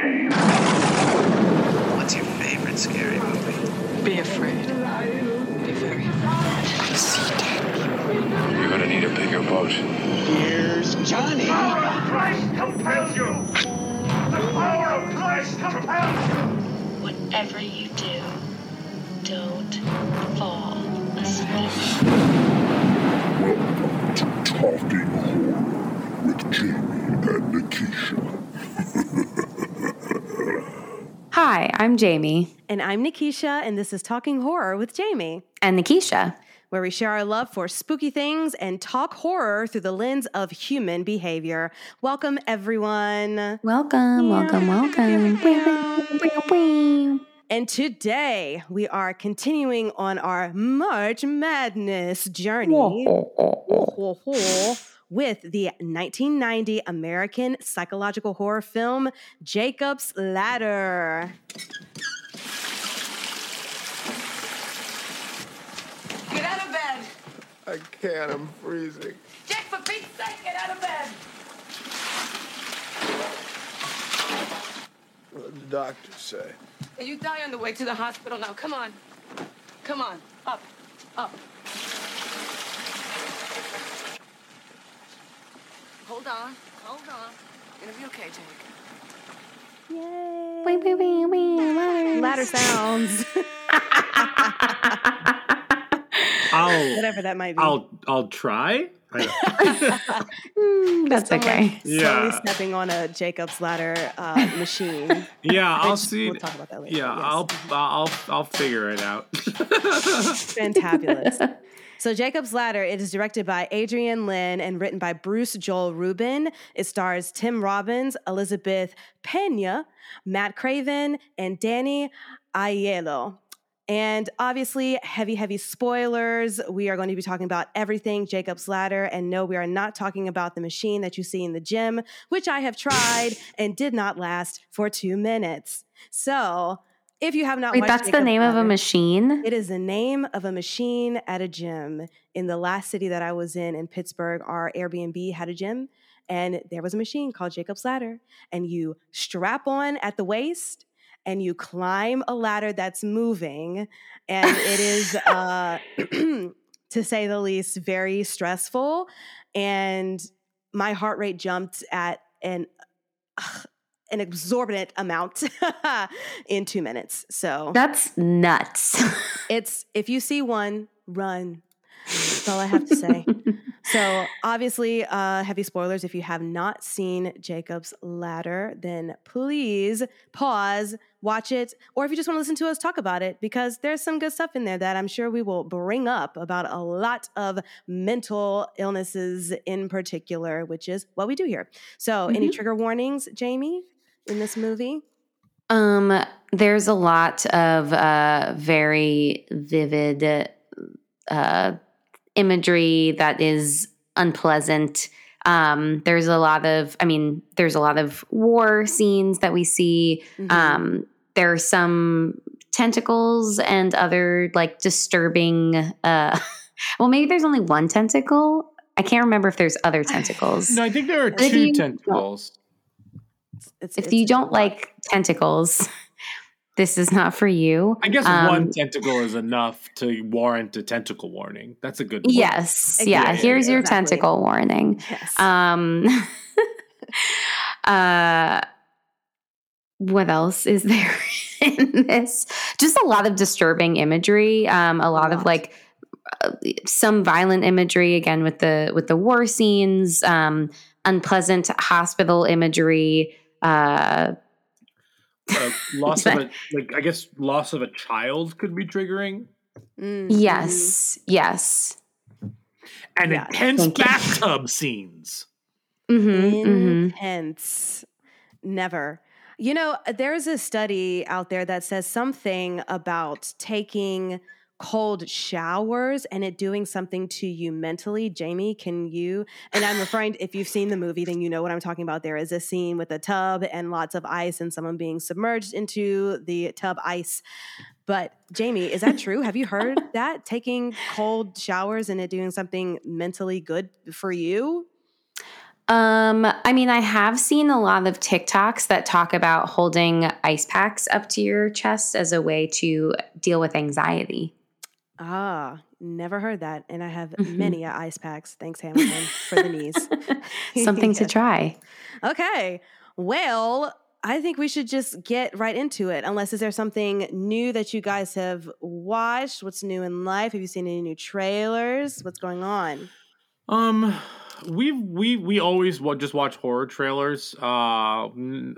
game. What's your favorite scary movie? Be afraid. Be very afraid. See dead people. You're gonna need a bigger boat. Here's Johnny. The power of Christ compels you! The power of Christ compels you! Whatever you do, don't fall asleep. Welcome to Talking Horror with Jamie and Nikisha. Hi, I'm Jamie. And I'm Nikisha, and this is Talking Horror with Jamie, And Nikisha. where we share our love for spooky things and talk horror through the lens of human behavior. Welcome, everyone. Welcome, welcome, welcome. And today we are continuing on our March Madness journey with the 1990 American psychological horror film Jacob's Ladder. Get out of bed. I can't, I'm freezing. Jack, for Pete's sake, get out of bed. What did the doctor say? You die on the way to the hospital now. Come on. Come on. Up. Up. Hold on. Hold on. You're gonna be okay, Jake. Yay. Wee, wee, wee, wee, ladder. Ladder sounds. I'll Whatever that might be. I'll I'll try. I- Mm, that's Someone okay. Slowly Yeah. stepping on a Jacob's ladder uh, machine. yeah, I'll Which see. We'll talk about that later. yeah, Yes. I'll I'll I'll figure it out. Fantabulous. So, Jacob's Ladder, it is directed by Adrian Lyne and written by Bruce Joel Rubin. It stars Tim Robbins, Elizabeth Pena, Matt Craven, and Danny Aiello. And obviously, heavy, heavy spoilers. We are going to be talking about everything Jacob's Ladder. And no, we are not talking about the machine that you see in the gym, which I have tried and did not last for two minutes. So, if you have not Wait, that's the name of a machine? it is the name of a machine at a gym. In the last city that I was in, in Pittsburgh, our Airbnb had a gym, and there was a machine called Jacob's Ladder. And you strap on at the waist, and you climb a ladder that's moving, and it is, uh, to say the least, very stressful. And my heart rate jumped at an an exorbitant amount in two minutes. So That's nuts. it's if you see one, run. That's all I have to say. so obviously, uh, heavy spoilers. If you have not seen Jacob's Ladder, then please pause, watch it, or if you just want to listen to us talk about it, because there's some good stuff in there that I'm sure we will bring up about a lot of mental illnesses in particular, which is what we do here. So, any trigger warnings, Jamie, in this movie? Um, there's a lot of uh, very vivid uh, imagery that is unpleasant. Um, there's a lot of, I mean, there's a lot of war scenes that we see. Mhm. Um, there are some tentacles and other like disturbing. Uh, well, maybe there's only one tentacle. I can't remember if there's other tentacles. no, I think there are two you- tentacles. It's, if it's you don't like tentacles, this is not for you. I guess Um, one tentacle is enough to warrant a tentacle warning. That's a good point. Yes. Exactly, Yeah. Here's your exactly. tentacle warning. Yes. Um, uh, what else is there in this? Just a lot of disturbing imagery. Um, a lot of like uh, some violent imagery again with the with the war scenes. Um, unpleasant hospital imagery. Uh, Uh, loss of a like I guess loss of a child could be triggering. Mm, yes. Yes. And Yeah, intense thank you. bathtub scenes. hmm mhm. hmm Intense. Never. You know, there's a study out there that says something about taking cold showers and it doing something to you mentally. Jamie, can you? And I'm referring, if you've seen the movie, then you know what I'm talking about. There is a scene with a tub and lots of ice and someone being submerged into the tub ice. But Jamie, is that true? Have you heard that? Taking cold showers and it doing something mentally good for you? Um, I mean, I have seen a lot of TikToks that talk about holding ice packs up to your chest as a way to deal with anxiety. Ah, never heard that. And I have Mhm. many ice packs. Thanks, Hamilton, for the knees. Something to try. Okay. Well, I think we should just get right into it. Unless is there something new that you guys have watched? What's new in life? Have you seen any new trailers? What's going on? Um, we we we always wa- just watch horror trailers. Uh, uh,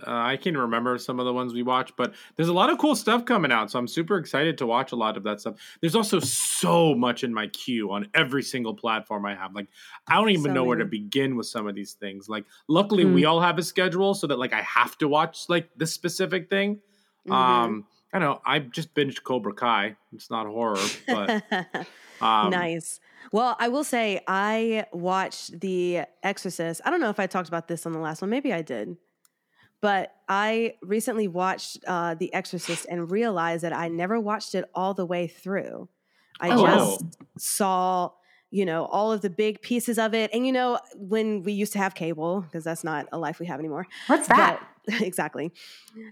I can remember some of the ones we watch, but there's a lot of cool stuff coming out, so I'm super excited to watch a lot of that stuff. There's also so much in my queue on every single platform I have. Like, I don't even So know where to begin with some of these things. Like, luckily we all have a schedule so that like I have to watch like this specific thing. Mhm. Um, I know I just binged Cobra Kai. It's not horror, but um, nice. Well, I will say I watched The Exorcist. I don't know if I talked about this on the last one. Maybe I did. But I recently watched uh, The Exorcist and realized that I never watched it all the way through. I Oh. just saw, you know, all of the big pieces of it. And, you know, when we used to have cable, because that's not a life we have anymore. What's that? But, exactly.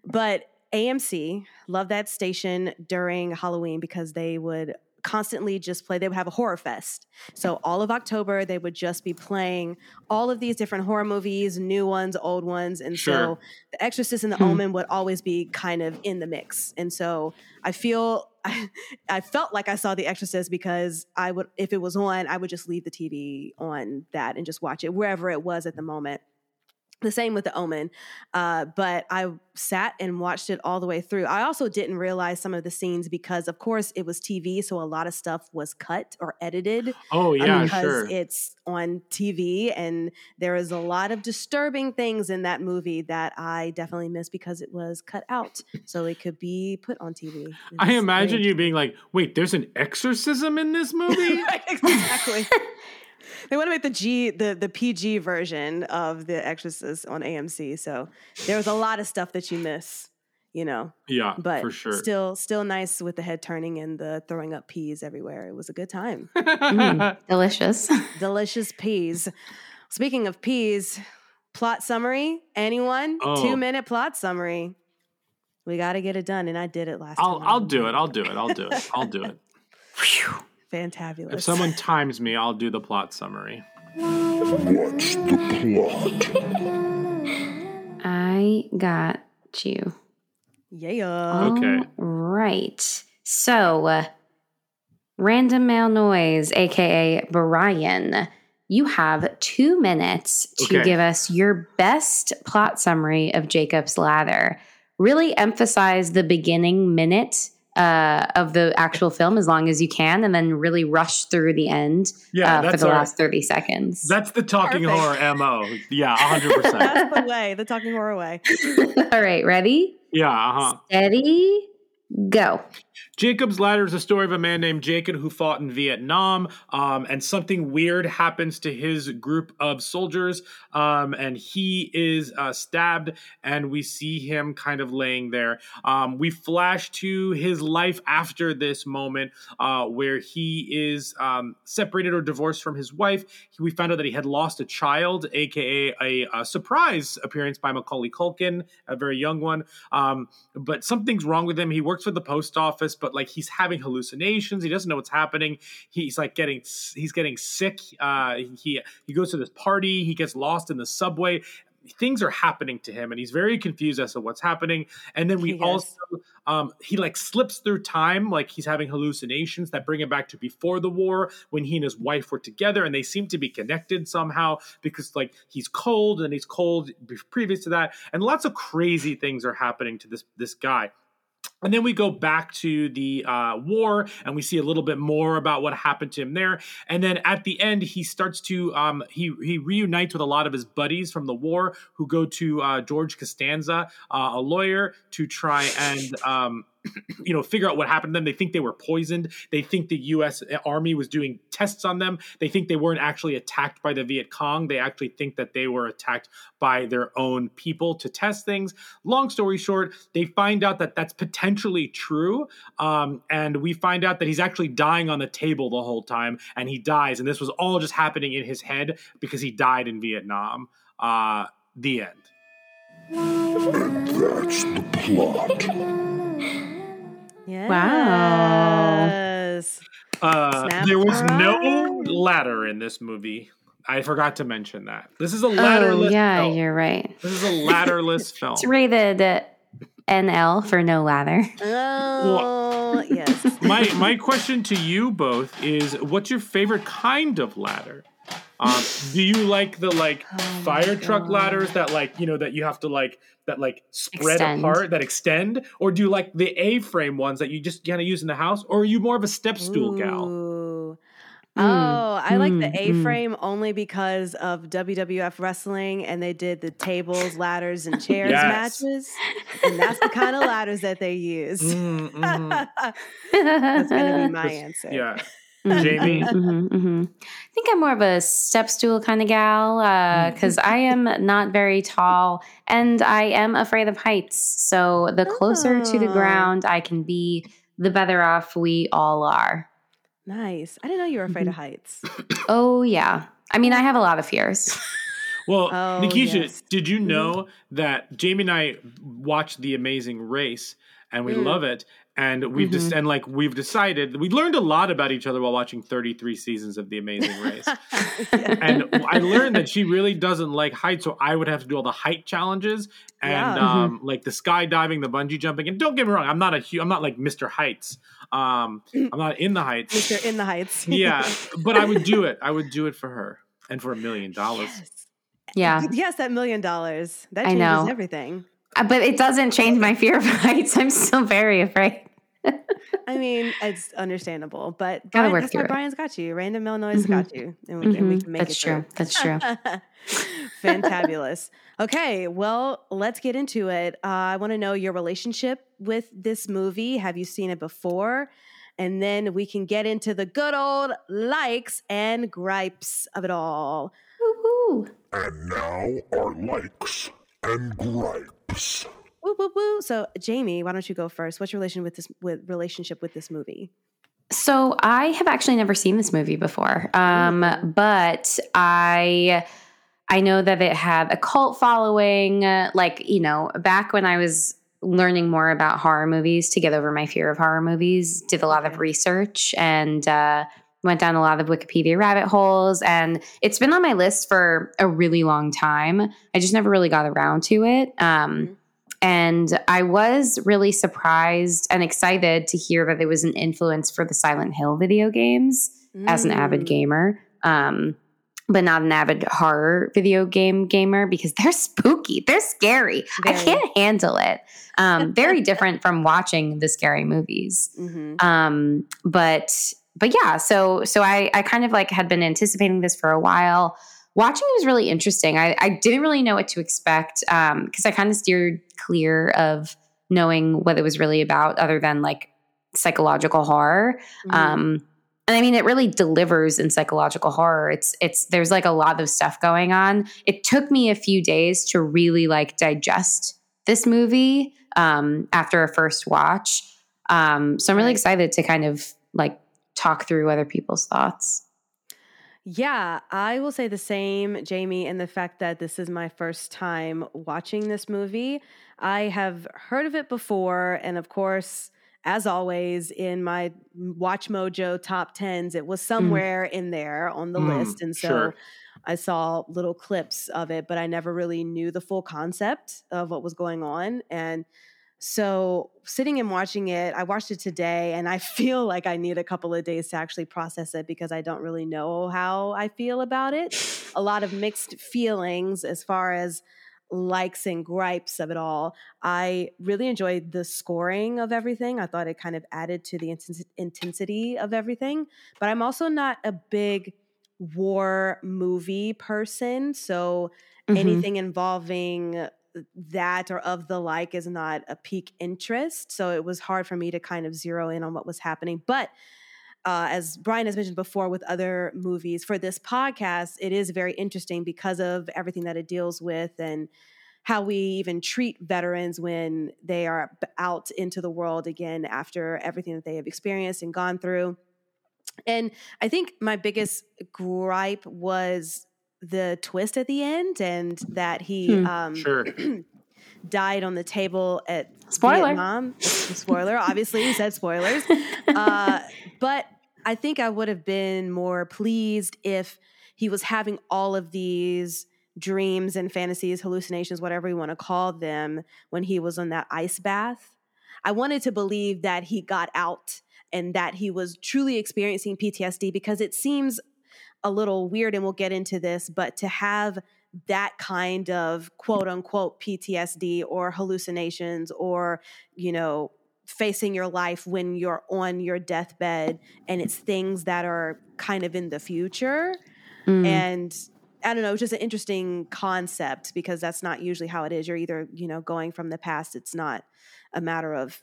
But AMC loved that station during Halloween because they would constantly just play, they would have a horror fest. So all of October, they would just be playing all of these different horror movies, new ones, old ones. And Sure. so The Exorcist and The Hmm. Omen would always be kind of in the mix. And so I feel. I, felt like I saw The Exorcist because I would, if it was on, I would just leave the TV on that and just watch it wherever it was at the moment. The same with The Omen. Uh, but I sat and watched it all the way through. I also didn't realize some of the scenes because, of course, it was TV, so a lot of stuff was cut or edited oh uh, yeah, because sure. it's on TV, and there is a lot of disturbing things in that movie that I definitely missed because it was cut out, so it could be put on TV. I imagine very you being like, "Wait, there's an exorcism in this movie." exactly. they want to make the G the the PG version of The Exorcist on AMC. So there was a lot of stuff that you miss, you know. yeah, But for sure. still still nice with the head turning and the throwing up peas everywhere. It was a good time. Mm, delicious. Delicious peas. Speaking of peas, plot summary. Anyone? Oh. Two minute plot summary. We got to get it done, and I did it last I'll time. I'll do it. I'll do it. I'll do it. I'll do it. Fantabulous. If someone times me, I'll do the plot summary. What's the plot? I got you. yeah. Okay. All right. So, uh, random male noise, aka Brian, you have two minutes to Okay. give us your best plot summary of Jacob's Ladder. Really emphasize the beginning minute uh, of the actual film as long as you can, and then really rush through the end Yeah, uh, for that's the our- last 30 seconds. That's the talking Perfect. horror mo. Yeah, hundred percent. That's the way, the talking horror way. All right, ready? Yeah, uh huh. Steady, go. Jacob's Ladder is a story of a man named Jacob who fought in Vietnam, um, and something weird happens to his group of soldiers, um, and he is uh, stabbed, and we see him kind of laying there. Um, we flash to his life after this moment, uh, where he is um, separated or divorced from his wife. We found out that he had lost a child, aka a, a surprise appearance by Macaulay Culkin, a very young one. Um, but something's wrong with him. He works for the post office, but like he's having hallucinations. He doesn't know what's happening. He's like getting he's getting sick. Uh, he he goes to this party. He gets lost in the subway. Things are happening to him, and he's very confused as to what's happening. And then we He also um, he like slips through time, like he's having hallucinations that bring him back to before the war when he and his wife were together, and they seem to be connected somehow because like he's cold and he's cold previous to that, and lots of crazy things are happening to this this guy. And then we go back to the uh, war and we see a little bit more about what happened to him there. And then at the end, he starts to um, he he reunites with a lot of his buddies from the war who go to uh, George Costanza, uh, a lawyer, to try and um, you know figure out what happened to them. They think they were poisoned. They think the U.S. Army was doing tests on them. They think they weren't actually attacked by the Viet Cong. They actually think that they were attacked by their own people to test things. Long story short, they find out that that's potentially true, um, and we find out that he's actually dying on the table the whole time, and he dies. And this was all just happening in his head because he died in Vietnam. Uh, the end. And that's the plot. Yes. Uh, there was no ladder in this movie. I forgot to mention that. This is a ladderless. Oh, yeah, film. you're right. This is a ladderless film. It's rated NL for no ladder. Oh, yes. my my question to you both is what's your favorite kind of ladder um, do you like the like Oh fire truck ladders that like you know that you have to like that like spread Extend. apart that extend or do you like the a-frame ones that you just kind of use in the house or are you more of a step stool gal Ooh. Mm, Oh, I like the mm, A mm. frame only because of WWF wrestling and they did the tables, ladders, and chairs Yes. matches. And that's the kind of ladders that they use. Mm, mhm. that's going to be my answer. yeah Jamie? mhm, mhm. I think I'm more of a step stool kind of gal because I am not very tall and I am afraid of heights. So the closer to the Oh. ground I can be, the better off we all are. Nice. I didn't know you were afraid of Mm-hmm. heights. Oh, yeah. I mean, I have a lot of fears. well Oh, nikisha yes. did you Mhm. know that jamie and i watched the amazing race and we Mm. love it and we've just and like we've decided we learned a lot about each other while watching 33 seasons of the amazing race and I learned that she really doesn't like heights, so I would have to do all the height challenges and Yeah. um, like the skydiving, the bungee jumping. And don't get me wrong, I'm not a hu- I'm not like Mr. Heights. Um, I'm not in the heights. Mr. In the Heights. yeah, but I would do it. I would do it for her and for a million dollars. Yeah. Yes, that million dollars. That I changes know. everything. Uh, But it doesn't change my fear of heights. I'm still very afraid. I mean, it's understandable, but Gotta Brian, work that's through why it. Brian's got you. Random Illinois Mhm. got you, and we, and we can make That's it true. through. That's true. Fantabulous. Okay, well, let's get into it. Uh, I want to know your relationship with this movie. Have you seen it before? And then we can get into the good old likes and gripes of it all. Woo-hoo. And now our likes and gripes. Woo, woo, woo. So, Jamie, why don't you go first? What's your relation with this with relationship with this movie? So I have actually never seen this movie before, um, but I I know that it had a cult following. uh, Like you know, back when I was learning more about horror movies to get over my fear of horror movies, did a lot of research and uh, went down a lot of Wikipedia rabbit holes. And it's been on my list for a really long time. I just never really got around to it. Um, Mhm. And I was really surprised and excited to hear that there was an influence for the Silent Hill video games as an avid Mm. gamer. Um, but not an avid horror video game gamer because they're spooky. They're scary. I can't handle it. Um, very different from watching the scary movies. Mhm. Um, but but yeah, so so I I kind of like had been anticipating this for a while. Watching it was really interesting. I, I didn't really know what to expect because I kind of steered clear of knowing what it was really about, other than like psychological horror. Mhm. Um, and I mean, it really delivers in psychological horror. It's it's there's like a lot of stuff going on. It took me a few days to really like digest this movie um, after a first watch. Um, so I'm really excited to kind of like talk through other people's thoughts. Yeah, I will say the same, Jamie, in the fact that this is my first time watching this movie. I have heard of it before, and of course, as always, in my Watch Mojo top tens, it was somewhere in there on the Mm, list. And so sure. I saw little clips of it, but I never really knew the full concept of what was going on. And so sitting and watching it, I watched it today and I feel like I need a couple of days to actually process it because I don't really know how I feel about it. A lot of mixed feelings as far as likes and gripes of it all. I really enjoyed the scoring of everything. I thought it kind of added to the intensi- intensity of everything, but I'm also not a big war movie person, so Mhm. anything involving that or of the like is not a peak interest. So it was hard for me to kind of zero in on what was happening. But uh, as Brian has mentioned before with other movies, for this podcast, it is very interesting because of everything that it deals with and how we even treat veterans when they are out into the world again after everything that they have experienced and gone through. And I think my biggest gripe was the twist at the end and that he Hmm. um, Sure. died on the table at Spoiler. Vietnam. Spoiler, obviously, he said spoilers. Uh, but I think I would have been more pleased if he was having all of these dreams and fantasies, hallucinations, whatever you want to call them, when he was on that ice bath. I wanted to believe that he got out and that he was truly experiencing PTSD because it seems a little weird, and we'll get into this, but to have that kind of quote unquote PTSD or hallucinations or, you know, facing your life when you're on your deathbed and it's things that are kind of in the future. Mm. And I don't know, it's just an interesting concept because that's not usually how it is. You're either, you know, going from the past, it's not a matter of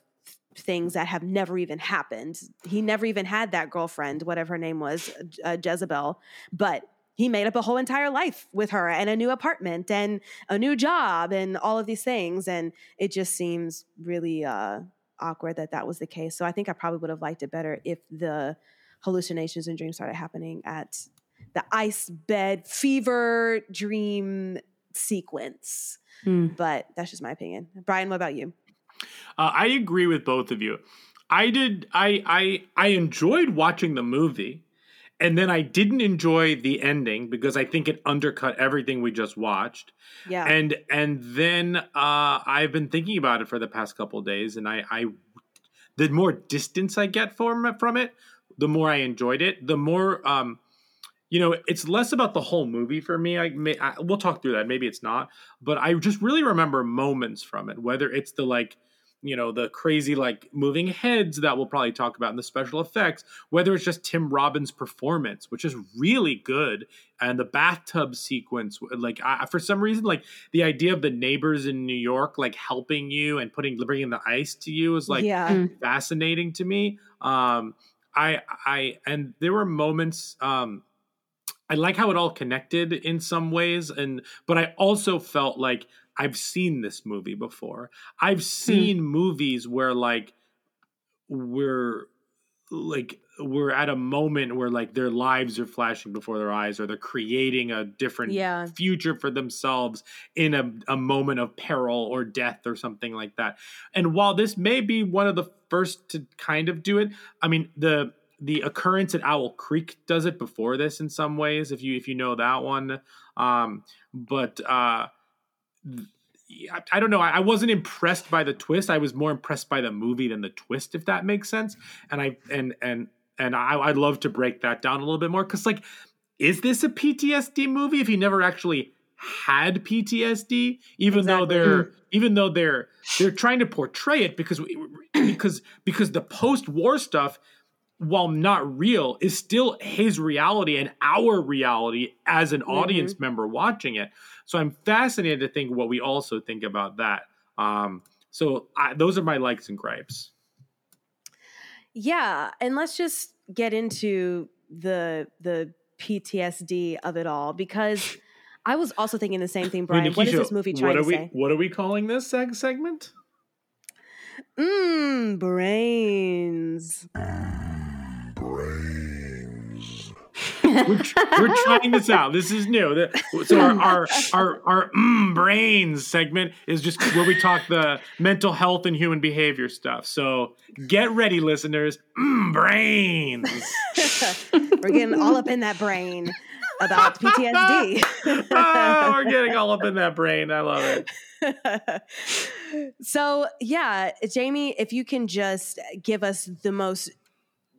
things that have never even happened. He never even had that girlfriend, whatever her name was, uh, Jezebel, but he made up a whole entire life with her and a new apartment and a new job and all of these things. And it just seems really uh, awkward that that was the case. So I think I probably would have liked it better if the hallucinations and dreams started happening at the ice bed fever dream sequence. Mm. But that's just my opinion. Brian, what about you? Uh, I agree with both of you. I did. I I I enjoyed watching the movie, and then I didn't enjoy the ending because I think it undercut everything we just watched. Yeah. And and then uh, I've been thinking about it for the past couple of days, and I, I the more distance I get from from it, the more I enjoyed it. The more um, you know, it's less about the whole movie for me. I, may, I we'll talk through that. Maybe it's not, but I just really remember moments from it. Whether it's the like you know the crazy like moving heads that we'll probably talk about in the special effects whether it's just tim robbins performance which is really good and the bathtub sequence like I, for some reason like the idea of the neighbors in new york like helping you and putting bringing the ice to you is like yeah. Mm. fascinating to me um i i and there were moments um I like how it all connected in some ways, and but I also felt like I've seen this movie before. I've seen movies where like we're like we're at a moment where like their lives are flashing before their eyes or they're creating a different Yeah. future for themselves in a, a moment of peril or death or something like that and while this may be one of the first to kind of do it i mean the the occurrence at owl creek does it before this in some ways if you if you know that one um but uh I, don't know. I, wasn't impressed by the twist. I was more impressed by the movie than the twist, if that makes sense. And I and and and I, I'd love to break that down a little bit more because, like, is this a PTSD movie if you never actually had PTSD? Even though they're mm-hmm. even though they're they're trying to portray it because we, because because the post war stuff while not real, is still his reality and our reality as an audience member watching it. So I'm fascinated to think what we also think about that. Um, so I, those are my likes and gripes. Yeah, and let's just get into the the PTSD of it all because I was also thinking the same thing, Brian. Wait, what is Nikisha, this movie trying what are to we, say? What are we calling this seg- segment? Mmm, brains. Brains. We're, tr- we're trying this out. This is new. So our our our, our mm, brains segment is just where we talk the mental health and human behavior stuff. So get ready, listeners. Mm, brains. We're getting all up in that brain about PTSD. oh, we're getting all up in that brain. I love it. so yeah, Jamie, if you can just give us the most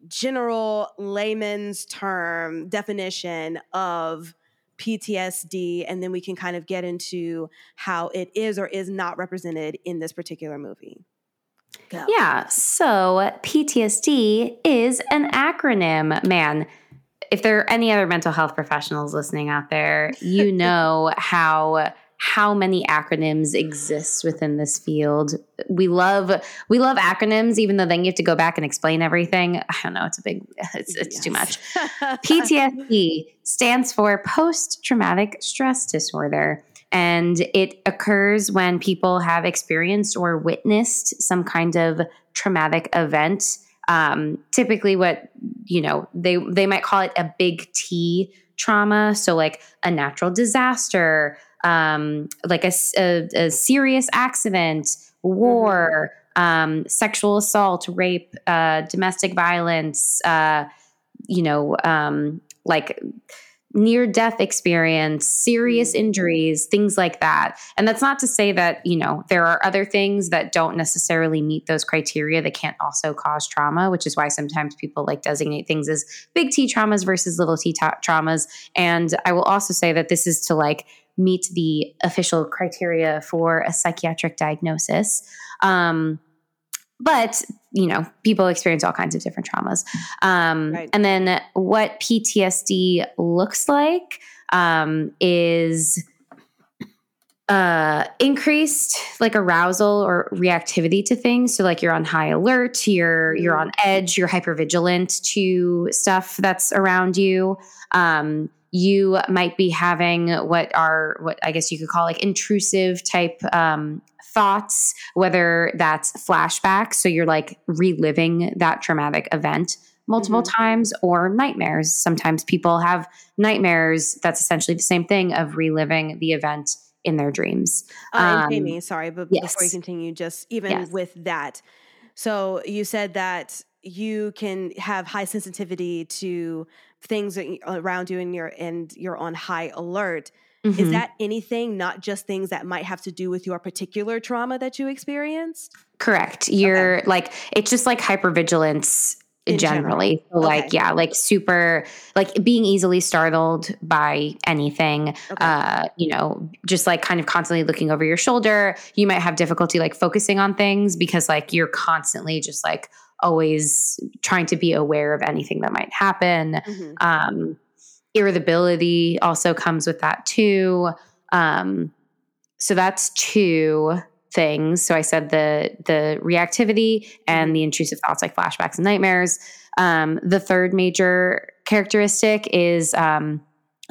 general layman's term definition of PTSD, and then we can kind of get into how it is or is not represented in this particular movie. Go. Yeah, so PTSD is an acronym, man. If there are any other mental health professionals listening out there, you know how how many acronyms exist within this field. We love we love acronyms even though then you have to go back and explain everything. I don't know, it's a big it's it's too much. PTSD stands for post traumatic stress disorder. And it occurs when people have experienced or witnessed some kind of traumatic event. Um, typically, what you know they they might call it a big T trauma. So, like a natural disaster, um, like a a serious accident, war, um, sexual assault, rape, uh, domestic violence, uh, you know, um, like near death experience, serious injuries, things like that. And that's not to say that, you know, there are other things that don't necessarily meet those criteria that can't also cause trauma, which is why sometimes people like designate things as big T traumas versus little t ta- traumas. And I will also say that this is to like meet the official criteria for a psychiatric diagnosis. Um, but you know people experience all kinds of different traumas um, Right. and then what ptsd looks like um, is uh, increased like arousal or reactivity to things so like you're on high alert you're you're on edge you're hypervigilant to stuff that's around you um, you might be having what are what i guess you could call like intrusive type um, thoughts whether that's flashbacks so you're like reliving that traumatic event multiple times or nightmares. Sometimes people have nightmares that's essentially the same thing of reliving the event in their dreams. Uh, Um, Jamie, sorry, but before you continue, just even Yes. with that, so you said that you can have high sensitivity to things around you, and you're and you're on high alert. Is mhm. that anything, not just things that might have to do with your particular trauma that you experienced? Correct. You're like it's just like hypervigilance In general. generally. So like Okay. yeah, like super like being easily startled by anything. Okay. Uh, you know, just like kind of constantly looking over your shoulder. You might have difficulty like focusing on things because like you're constantly just like always trying to be aware of anything that might happen. Mhm. Um, irritability also comes with that too. Um, so that's two things. So I said the the reactivity and the intrusive thoughts like flashbacks and nightmares. Um, the third major characteristic is um,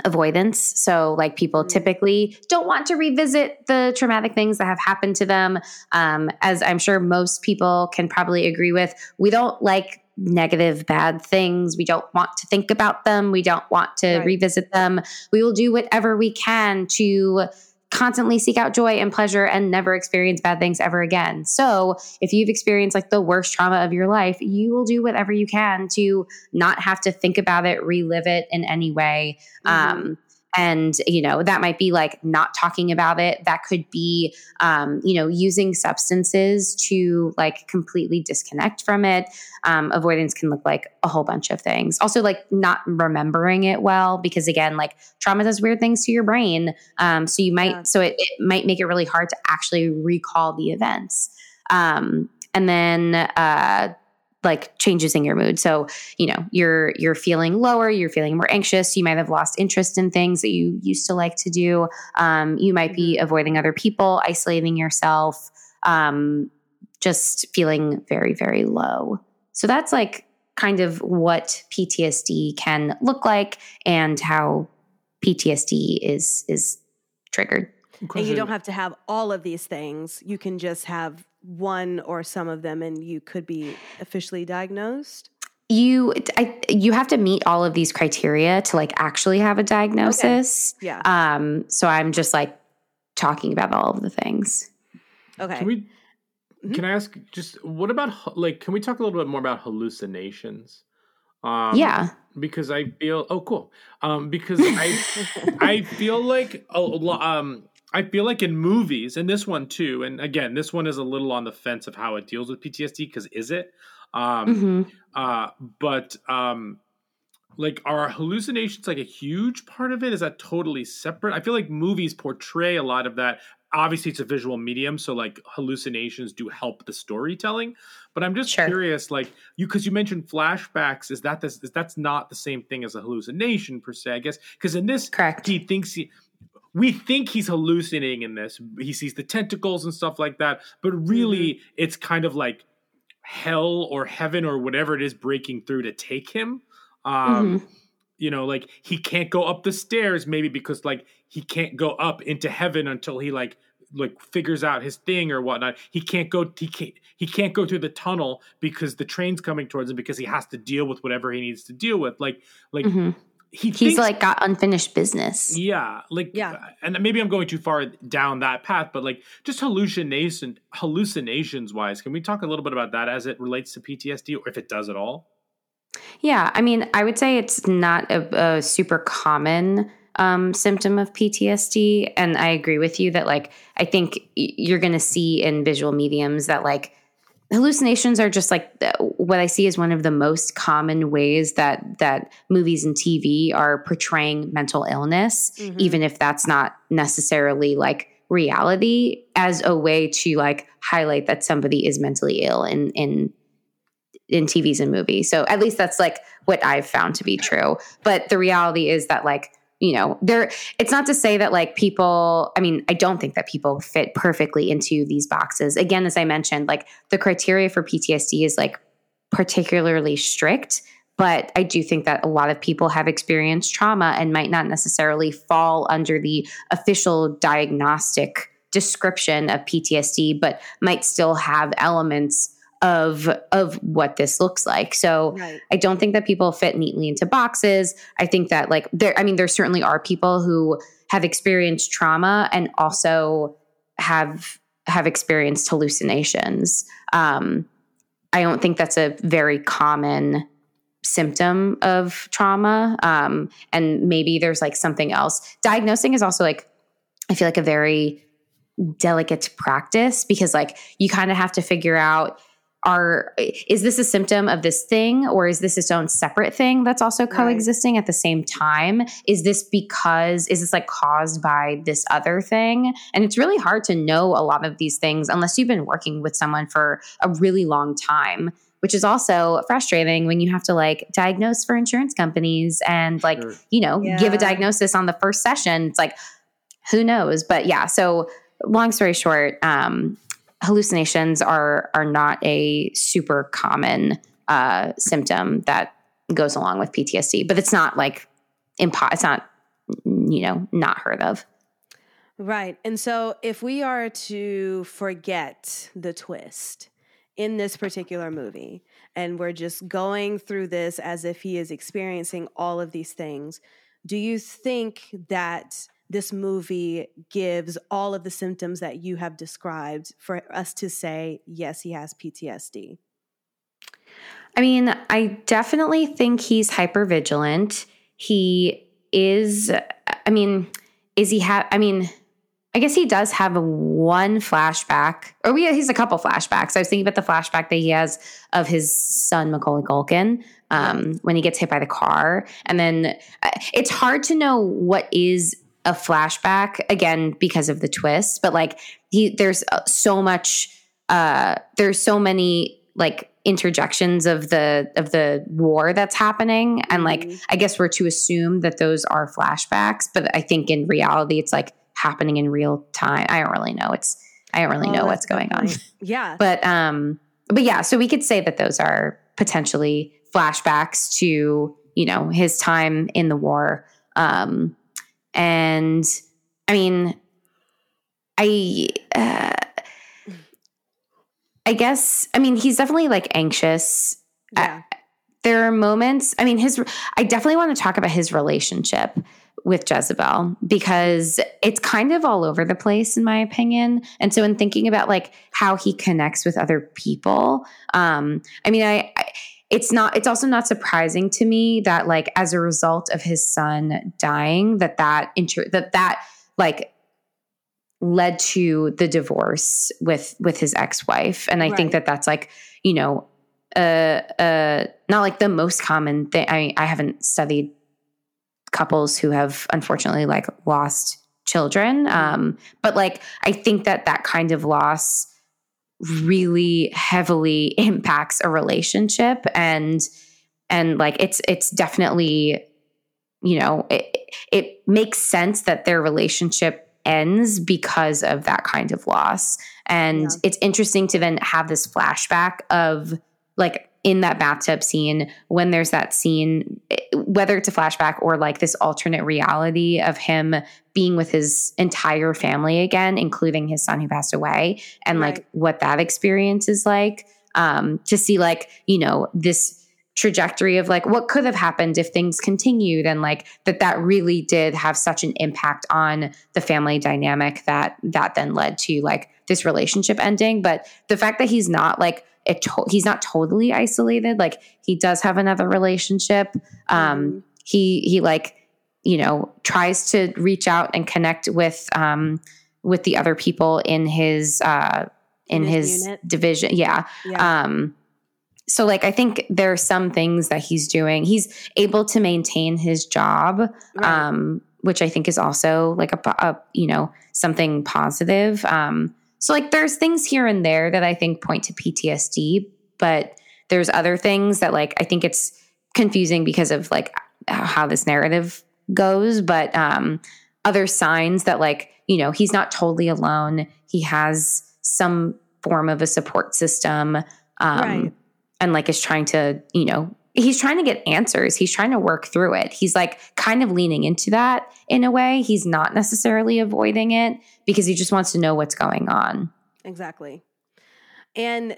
avoidance. So like people typically don't want to revisit the traumatic things that have happened to them. Um, as I'm sure most people can probably agree with, we don't like negative bad things we don't want to think about them we don't want to Right. revisit them we will do whatever we can to constantly seek out joy and pleasure and never experience bad things ever again. So, if you've experienced like the worst trauma of your life, you will do whatever you can to not have to think about it, relive it in any way. Um, and you know that might be like not talking about it. That could be um, you know using substances to like completely disconnect from it. Um, avoidance can look like a whole bunch of things. Also like not remembering it well because again like trauma does weird things to your brain. Um, so you might Yeah. so it, it might make it really hard to actually recall the events. Um, and then uh, like changes in your mood. So you know you're you're feeling lower you're feeling more anxious you might have lost interest in things that you used to like to do. Um, you might be avoiding other people isolating yourself um, just feeling very very low. So that's like kind of what ptsd can look like and how ptsd is is triggered. And you don't have to have all of these things. You can just have one or some of them, and you could be officially diagnosed. you I, you have to meet all of these criteria to like actually have a diagnosis Yeah. um so i'm just like talking about all of the things Okay. Can we? Mhm. Can I ask just what about like? Can we talk a little bit more about hallucinations? Um, yeah because I feel oh cool. Um, because I I feel like a lo- um I feel like in movies and this one too. And again, this one is a little on the fence of how it deals with PTSD because is it? Um, hmm uh, but um, like are hallucinations like a huge part of it? Is that totally separate? I feel like movies portray a lot of that. Obviously, it's a visual medium, so like hallucinations do help the storytelling. But I'm just Sure. curious, like you, because you mentioned flashbacks. Is that this? Is that's not the same thing as a hallucination per se? I guess because in this, Correct. he thinks he. We think he's hallucinating in this. He sees the tentacles and stuff like that, but really, it's kind of like hell or heaven or whatever it is breaking through to take him. Um, Mhm. You know, like he can't go up the stairs, maybe because like he can't go up into heaven until he like like figures out his thing or whatnot. He can't go. He can't. He can't go through the tunnel because the train's coming towards him because he has to deal with whatever he needs to deal with. Like like Mhm. He He's thinks- like got unfinished business. yeah, like Yeah. and maybe I'm going too far down that path, but like just hallucination hallucinations wise, can we talk a little bit about that as it relates to PTSD or if it does at all? Yeah, I mean, I would say it's not a, a super common um, symptom of PTSD, and I agree with you that like I think y- you're going to see in visual mediums that like hallucinations are just like what I see is one of the most common ways that that movies and TV are portraying mental illness, Mhm. even if that's not necessarily like reality, as a way to like highlight that somebody is mentally ill in in in TVs and movies. So at least that's like what I've found to be true. But the reality is that like, you know, there it's not to say that like people, I mean, I don't think that people fit perfectly into these boxes. Again, as I mentioned, like the criteria for PTSD is like particularly strict, but I do think that a lot of people have experienced trauma and might not necessarily fall under the official diagnostic description of PTSD, but might still have elements of of what this looks like. So Right. I don't think that people fit neatly into boxes. I think that like there I mean there certainly are people who have experienced trauma and also have have experienced hallucinations. Um I don't think that's a very common symptom of trauma. Um and maybe there's like something else. Diagnosing is also like I feel like a very delicate practice because like you kind of have to figure out are is this a symptom of this thing or is this its own separate thing that's also Right. coexisting at the same time? Is this because is this like caused by this other thing? And it's really hard to know a lot of these things unless you've been working with someone for a really long time which is also frustrating when you have to like diagnose for insurance companies and like Sure. you know give a diagnosis on the first session. It's like who knows? But yeah so long story short um hallucinations are are not a super common uh symptom that goes along with PTSD but it's not like impo- it's not you know not heard of Right. And so if we are to forget the twist in this particular movie, and we're just going through this as if he is experiencing all of these things, do you think that this movie gives all of the symptoms that you have described for us to say, yes, he has PTSD? I mean, I definitely think he's hyper vigilant. He is, I mean, is he have, I mean, I guess he does have one flashback, or we, he's a couple flashbacks. I was thinking about the flashback that he has of his son, Macaulay Culkin, um, when he gets hit by the car. And then uh, it's hard to know what is a flashback, again, because of the twist, but like he, there's uh, so much, uh, there's so many like interjections of the of the war that's happening and like Mhm. i guess we're to assume that those are flashbacks but i think in reality it's like happening in real time i don't really know it's i don't really Oh, know what's going on. Yeah. but um but yeah so we could say that those are potentially flashbacks to you know his time in the war um and i mean i uh, i guess i mean he's definitely like anxious yeah. there are moments i mean his i definitely want to talk about his relationship with jezebel because it's kind of all over the place in my opinion and so in thinking about like how he connects with other people um i mean i, I it's not it's also not surprising to me that like as a result of his son dying that that inter- that that like led to the divorce with with his ex-wife. And i think that that's like you know uh uh not like the most common thing. I i haven't studied couples who have unfortunately like lost children. Um but like i think that that kind of loss really heavily impacts a relationship and and like it's it's definitely you know it, it makes sense that their relationship ends because of that kind of loss and Yeah. it's interesting to then have this flashback of like in that bathtub scene when there's that scene whether it's a flashback or like this alternate reality of him being with his entire family again including his son who passed away and Right. like what that experience is like um to see like you know this trajectory of like what could have happened if things continued and like that that really did have such an impact on the family dynamic that that then led to like this relationship ending but the fact that he's not like it to- he's not totally isolated. Like he does have another relationship. Um Mhm. he he like you know tries to reach out and connect with um with the other people in his uh in, In his his, division. Yeah. Yeah. um so like i think there are some things that he's doing. He's able to maintain his job Right. um which i think is also like a, a you know something positive. Um so like there's things here and there that i think point to ptsd but there's other things that like i think it's confusing because of like how this narrative goes but um other signs that like you know he's not totally alone he has some form of a support system um Right. and like is trying to you know he's trying to get answers he's trying to work through it he's like kind of leaning into that in a way he's not necessarily avoiding it because he just wants to know what's going on Exactly. And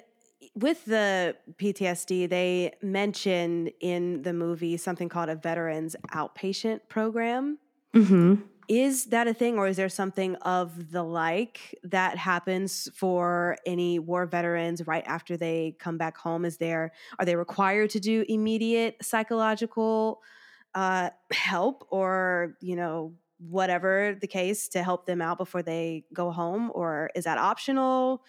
with the PTSD, they mentioned in the movie something called a veterans outpatient program. mm-hmm. Is that a thing, or is there something of the like that happens for any war veterans right after they come back home? Is there are they required to do immediate psychological uh, help, or you know whatever the case to help them out before they go home, or is that optional?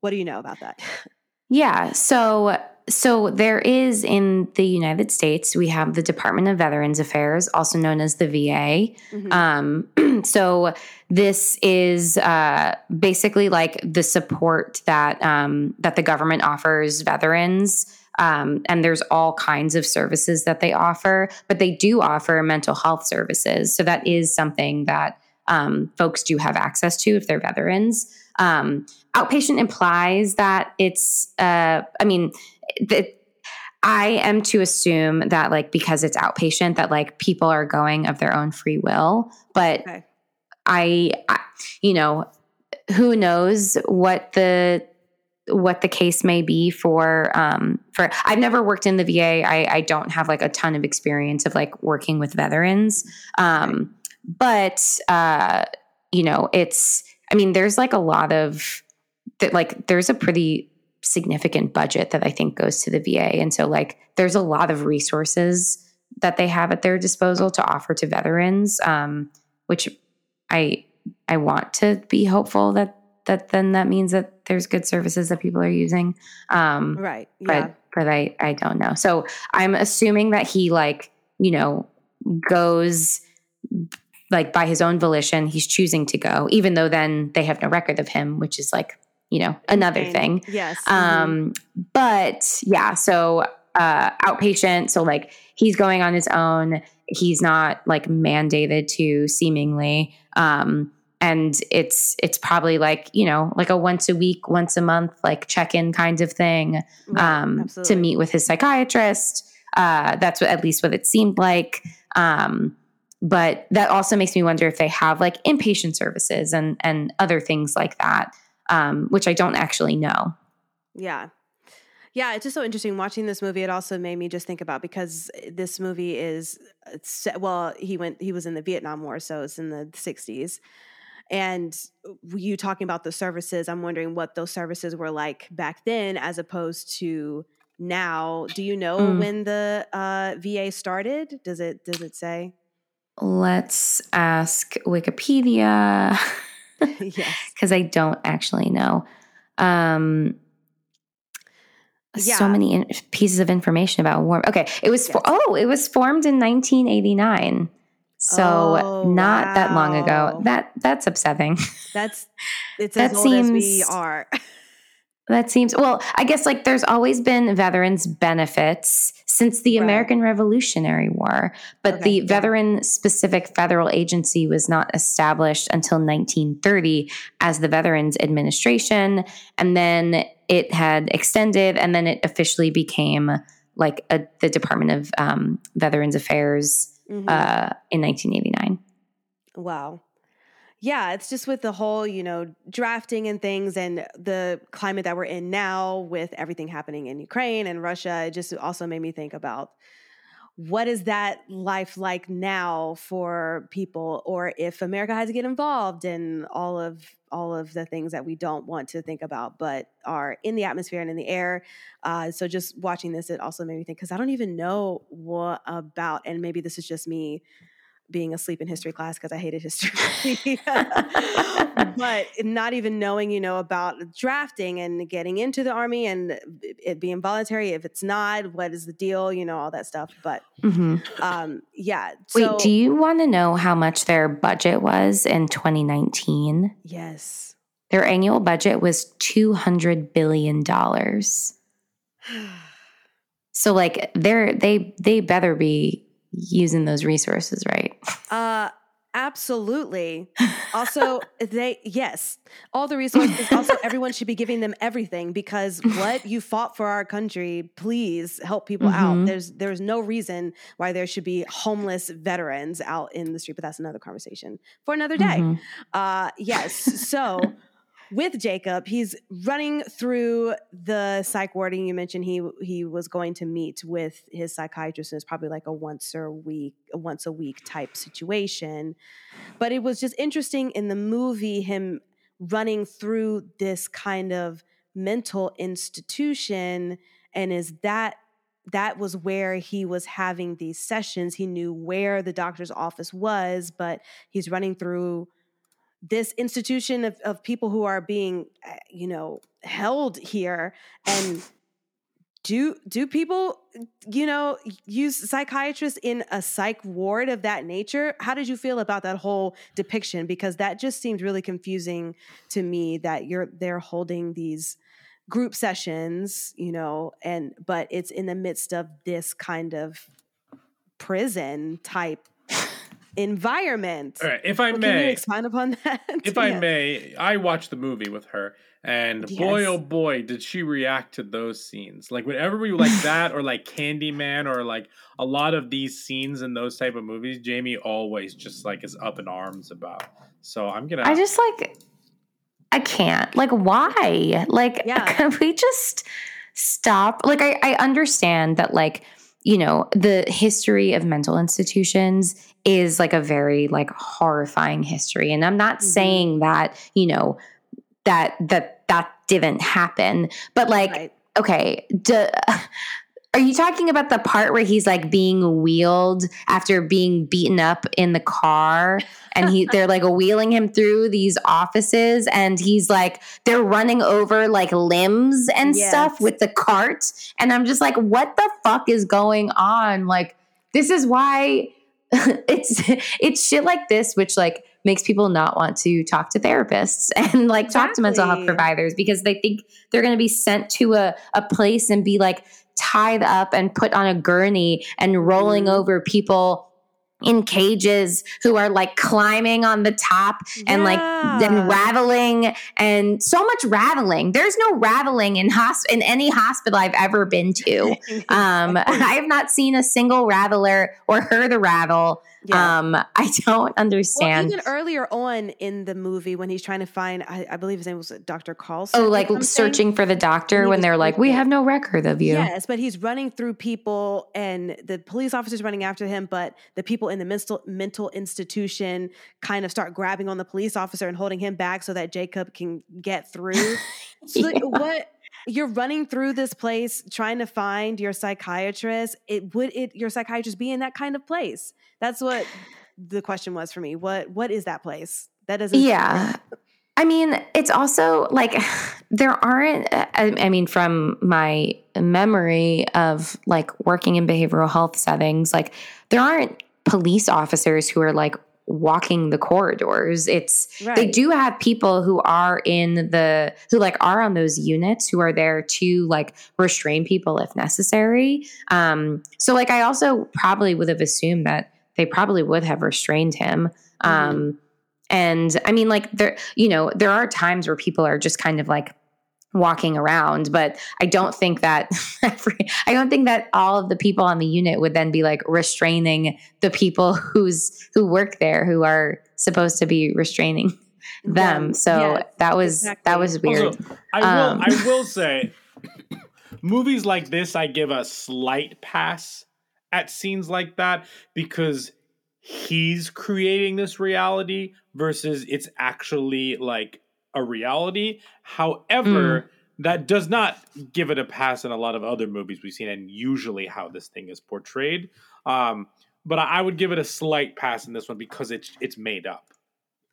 What do you know about that? Yeah. So so there is in the United States, we have the Department of Veterans Affairs, also known as the VA. Mhm. Um, so this is uh, basically like the support that um, that the government offers veterans. Um, and there's all kinds of services that they offer, but they do offer mental health services. So that is something that um, folks do have access to if they're veterans. Um, outpatient implies that it's, uh, I mean, that I am to assume that like because it's outpatient that like people are going of their own free will, but Okay. I, I you know, who knows what the what the case may be for um for I've never worked in the VA. I I don't have like a ton of experience of like working with veterans. Um but uh you know, it's I mean there's like a lot of that like there's a pretty significant budget that I think goes to the VA and so like there's a lot of resources that they have at their disposal to offer to veterans um which I I want to be hopeful that that then that means that there's good services that people are using. Um, Right. but Yeah. but I I don't know. So I'm assuming that he like you know goes like by his own volition. He's choosing to go, even though then they have no record of him, which is like you know another thing. Yes. mhm. Um, but yeah, so uh, outpatient. So like he's going on his own. He's not like mandated to seemingly. Um, and it's it's probably like you know like a once a week, once a month like check in kind of thing Right, um, to meet with his psychiatrist. Uh, that's what, at least what it seemed like. Um, but that also makes me wonder if they have like inpatient services and and other things like that, um, which I don't actually know. Yeah. Yeah, it's just so interesting watching this movie. It also made me just think about because this movie is well, he went he was in the Vietnam War, so it's in the 60s. And you talking about the services, I'm wondering what those services were like back then as opposed to now. Do you know Mm. when the uh, VA started? Does it does it say? Let's ask Wikipedia yes. because I don't actually know. Um, Yeah. So many in- pieces of information about war. Okay, it was for, oh, it was formed in 1989. So Oh, not that long ago. That that's upsetting. That's it's That as old as we are. That seems well. I guess like there's always been veterans benefits since the Right. American Revolutionary War, but Okay, the yeah. veteran specific federal agency was not established until 1930 as the Veterans Administration, and then it had extended, and then it officially became like a, the Department of um, Veterans Affairs Mhm. uh, in 1989. Wow. Yeah, it's just with the whole, you know, drafting and things and the climate that we're in now with everything happening in Ukraine and Russia, it just also made me think about what is that life like now for people or if America has to get involved in all of all of the things that we don't want to think about but are in the atmosphere and in the air. Uh, so just watching this, it also made me think because I don't even know what about, and maybe this is just me being asleep in history class because I hated history. but not even knowing, you know, about drafting and getting into the army and it being voluntary. If it's not, what is the deal? You know, all that stuff. But hmm um, yeah. Wait, do you want to know how much their budget was in 2019? Yes. Their annual budget was $200 billion. So like they're they they better be using those resources right. Uh absolutely. Also, they yes, all the resources. Also, everyone should be giving them everything because what you fought for our country. Please help people out. Mhm. There's there's no reason why there should be homeless veterans out in the street, but that's another conversation for another day. Mhm. Uh, yes. So with Jacob, he's running through the psych warding. You mentioned he he was going to meet with his psychiatrist, and it's probably like a once a week, a once a week type situation. But it was just interesting in the movie him running through this kind of mental institution, and is that that was where he was having these sessions. He knew where the doctor's office was, but he's running through this institution of, of people who are being uh, you know held here and do do people you know use psychiatrists in a psych ward of that nature? How did you feel about that whole depiction? Because that just seemed really confusing to me that you're they're holding these group sessions you know and but it's in the midst of this kind of prison type environment All right, if I Well, Can you may, expand upon that? if I may, I watched the movie with her, and boy, oh boy, did she react to those scenes! Like whenever we like that, or like Candyman, or like a lot of these scenes in those type of movies, Jamie always just like is up in arms about. So I'm gonna. I just like I can't. Like why? Like Yeah. can we just stop? Like I, I understand that like, you know, the history of mental institutions is like a very like horrifying history. And I'm not Mhm. saying that, you know, that that that didn't happen. But like Right. okay, duh, are you talking about the part where he's like being wheeled after being beaten up in the car? And he they're like wheeling him through these offices and he's like they're running over like limbs and stuff with the cart. And I'm just like what the fuck is going on? Like this is why it's it's shit like this which like makes people not want to talk to therapists and like talk to mental health providers because they think they're going to be sent to a, a place and be like tied up and put on a gurney and rolling Mhm. over people in cages who are like climbing on the top and like then raveling and so much raveling. There's no raveling in hosp- in any hospital I've ever been to. Um, I have not seen a single raveler or heard a ravel. Yeah. Um, I don't understand. Well, even earlier on in the movie, when he's trying to find, I, I believe his name was Dr. Carlson. oh, like searching for the doctor when they're like, "We have no record of you." Yes, but he's running through people, and the police officers running after him. But the people in the mental mental institution kind of start grabbing on the police officer and holding him back so that Jacob can get through. So like, what you're running through this place trying to find your psychiatrist? It would it your psychiatrist be in that kind of place? That's what the question was for me. What what is that place? That doesn't. Yeah. I mean, it's also like there aren't, uh, I, I mean, from my memory of like working in behavioral health settings, like there aren't police officers who are like walking the corridors. It's, they do have people who are in the, who like are on those units who are there to like restrain people if necessary. Um, so like I also probably would have assumed that they probably would have restrained him. Um, and I mean, like there, you know, there are times where people are just kind of like walking around but i don't think that every, i don't think that all of the people on the unit would then be like restraining the people who's who work there who are supposed to be restraining them so Yes, that was exactly. that was weird Also, I will Um, I will say movies like this I give a slight pass at scenes like that because he's creating this reality versus it's actually like a reality. However, that does not give it a pass in a lot of other movies we've seen and usually how this thing is portrayed. Um but I I would give it a slight pass in this one because it's it's made up.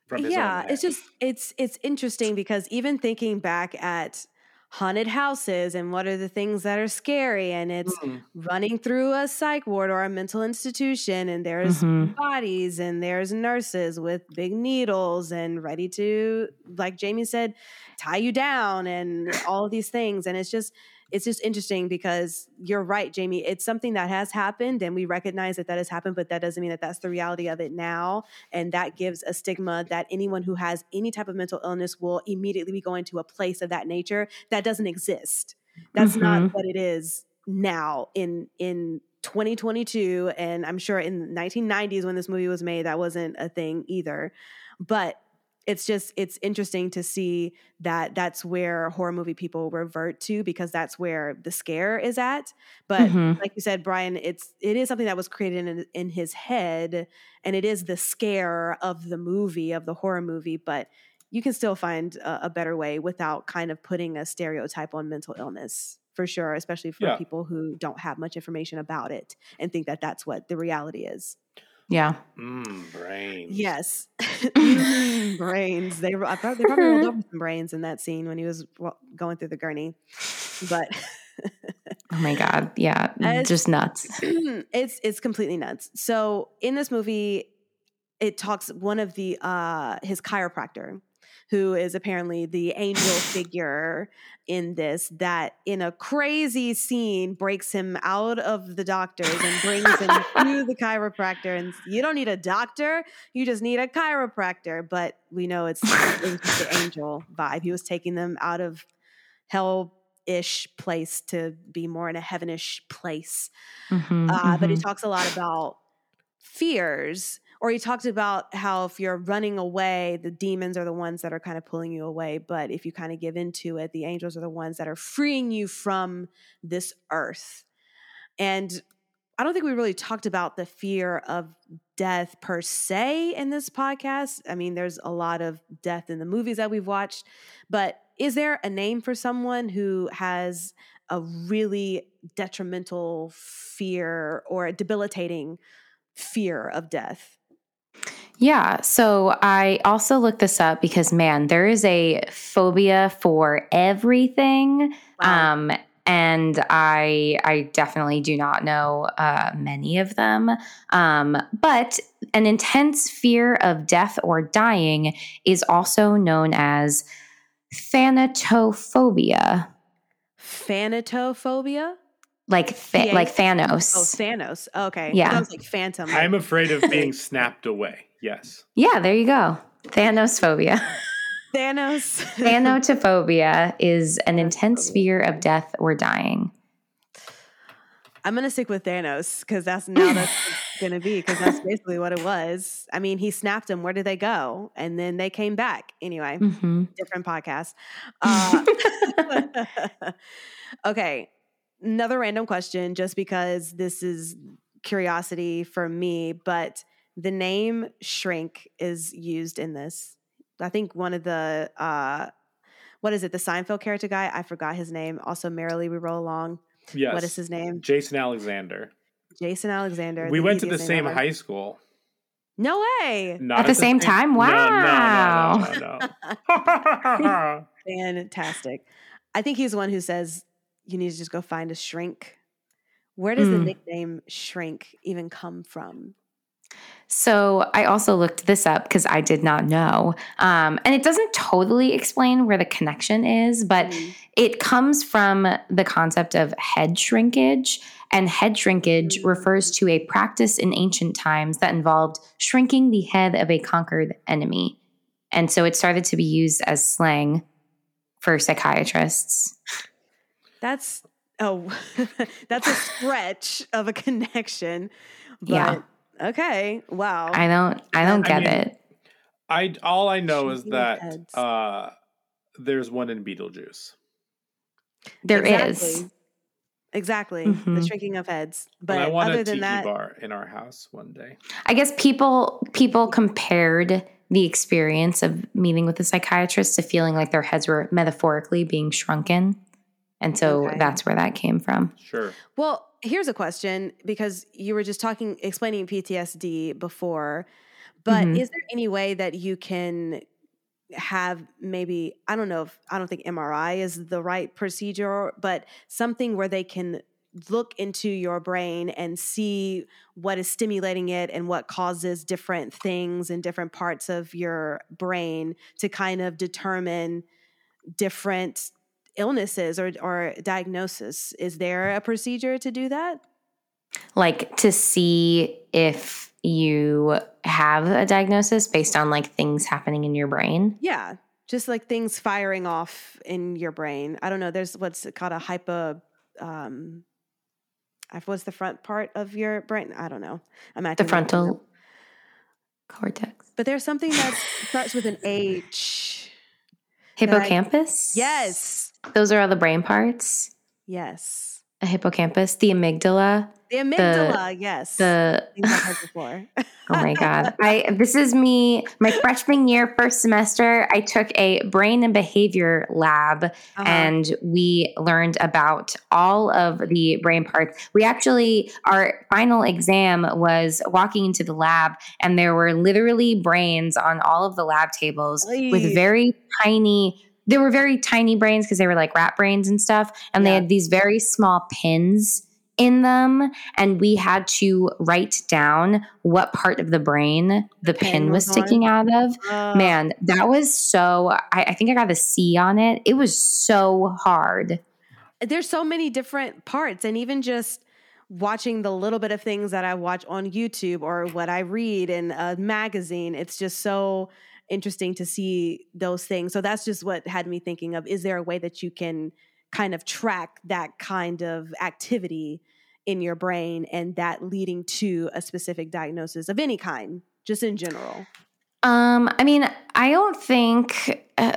From his yeah it's just it's it's interesting because even thinking back at haunted houses and what are the things that are scary and it's Mhm. running through a psych ward or a mental institution and there's Mhm. bodies and there's nurses with big needles and ready to like jamie said tie you down and all of these things and it's just it's just interesting because you're right jamie it's something that has happened and we recognize that that has happened but that doesn't mean that that's the reality of it now and that gives a stigma that anyone who has any type of mental illness will immediately be going to a place of that nature that doesn't exist that's Mhm. not what it is now in in 2022 and i'm sure in the 1990s when this movie was made that wasn't a thing either but it's just it's interesting to see that that's where horror movie people revert to because that's where the scare is at but Mhm. like you said brian it's it is something that was created in, in his head and it is the scare of the movie of the horror movie but you can still find a, a better way without kind of putting a stereotype on mental illness for sure especially for Yeah. people who don't have much information about it and think that that's what the reality is yeah. Mm, brains. yes. Mm, brains. They I thought they probably rolled over some brains in that scene when he was wa- going through the gurney but oh my god. Yeah. As- just nuts. it's it's completely nuts. So in this movie, it talks one of the uh his chiropractor, who is apparently the angel figure in this, that in a crazy scene breaks him out of the doctors and brings him to the chiropractor. And you don't need a doctor, you just need a chiropractor. But we know it's, it's the angel vibe. He was taking them out of hell ish place to be more in a heavenish place. Mhm, Uh, But he mhm. talks a lot about fears, or he talked about how if you're running away, the demons are the ones that are kind of pulling you away. But if you kind of give into it, the angels are the ones that are freeing you from this earth. And I don't think we really talked about the fear of death per se in this podcast. I mean, there's a lot of death in the movies that we've watched, but is there a name for someone who has a really detrimental fear or a debilitating fear of death? Yeah. So I also looked this up because, man, there is a phobia for everything. Wow. Um, and I, I definitely do not know uh, many of them. Um, but an intense fear of death or dying is also known as thanatophobia, Phanatophobia? like fa- Yeah. like Oh, Thanos. Thanos. Okay. Yeah. Sounds like Phantom. I'm afraid of being snapped away. Yes. yeah, there you go. Thanos phobia. Thanos. Thanatophobia is an intense fear of death or dying. I'm gonna stick with Thanos because that's now that's gonna be because that's basically what it was. I mean, he snapped them. Where did they go? And then they came back. Anyway, hmm different podcast. Uh, okay, another random question, just because this is curiosity for me, but the name Shrink is used in this. I think one of the uh, what is it? The Seinfeld character guy. I forgot his name. Also, merrily we roll along. Yes. What is his name? Jason Alexander. Jason Alexander. We went to the same ever. high school. No way. Not At the same time? Wow. No, no, no, no. Fantastic. I think he's the one who says you need to just go find a shrink. Where does the Mm. nickname shrink even come from? So I also looked this up because I did not know. Um, and it doesn't totally explain where the connection is, but Mm. it comes from the concept of head shrinkage. And head shrinkage Mm. refers to a practice in ancient times that involved shrinking the head of a conquered enemy. And so it started to be used as slang for psychiatrists. That's oh, that's a stretch of a connection. But Yeah. Okay, wow. I don't I don't I get mean, it. I all I know is that heads. uh, there's one in Beetlejuice. There is. exactly. Exactly. The shrinking of heads. and But I want other a than tiki that, bar in our house one day. I guess people people compared the experience of meeting with a psychiatrist to feeling like their heads were metaphorically being shrunken. And so Okay. that's where that came from. Sure. Well, here's a question because you were just talking, explaining PTSD before, but Mhm. is there any way that you can have maybe, I don't know if, I don't think MRI is the right procedure, but something where they can look into your brain and see what is stimulating it and what causes different things in different parts of your brain to kind of determine different illnesses or, or diagnosis. Is there a procedure to do that? Like to see if you have a diagnosis based on like things happening in your brain. Yeah. Just like things firing off in your brain. I don't know. There's what's called a hypo. Um, I- what's the front part of your brain? I don't know. I'm The acting like I know. frontal cortex. But there's something that starts with an H. that I- Hippocampus? Yes. Those are all the brain parts. Yes. A hippocampus, the amygdala, The amygdala. yes. the I've heard before. Oh my god. I this is me my freshman year first semester I took a brain and behavior lab Uh-huh. and we learned about all of the brain parts. We actually our final exam was walking into the lab and there were literally brains on all of the lab tables Oy. with very tiny they were very tiny brains because they were like rat brains and stuff and they had these very small pins in them and we had to write down what part of the brain the pin pin was was on? sticking out of. Uh, man that was so I, I think i got a c on it. It was so hard. There's so many different parts and even just watching the little bit of things that i watch on youtube or what i read in a magazine it's just so interesting to see those things. So that's just what had me thinking of is there a way that you can kind of track that kind of activity in your brain and that leading to a specific diagnosis of any kind just in general Um, I mean, I don't think. Uh,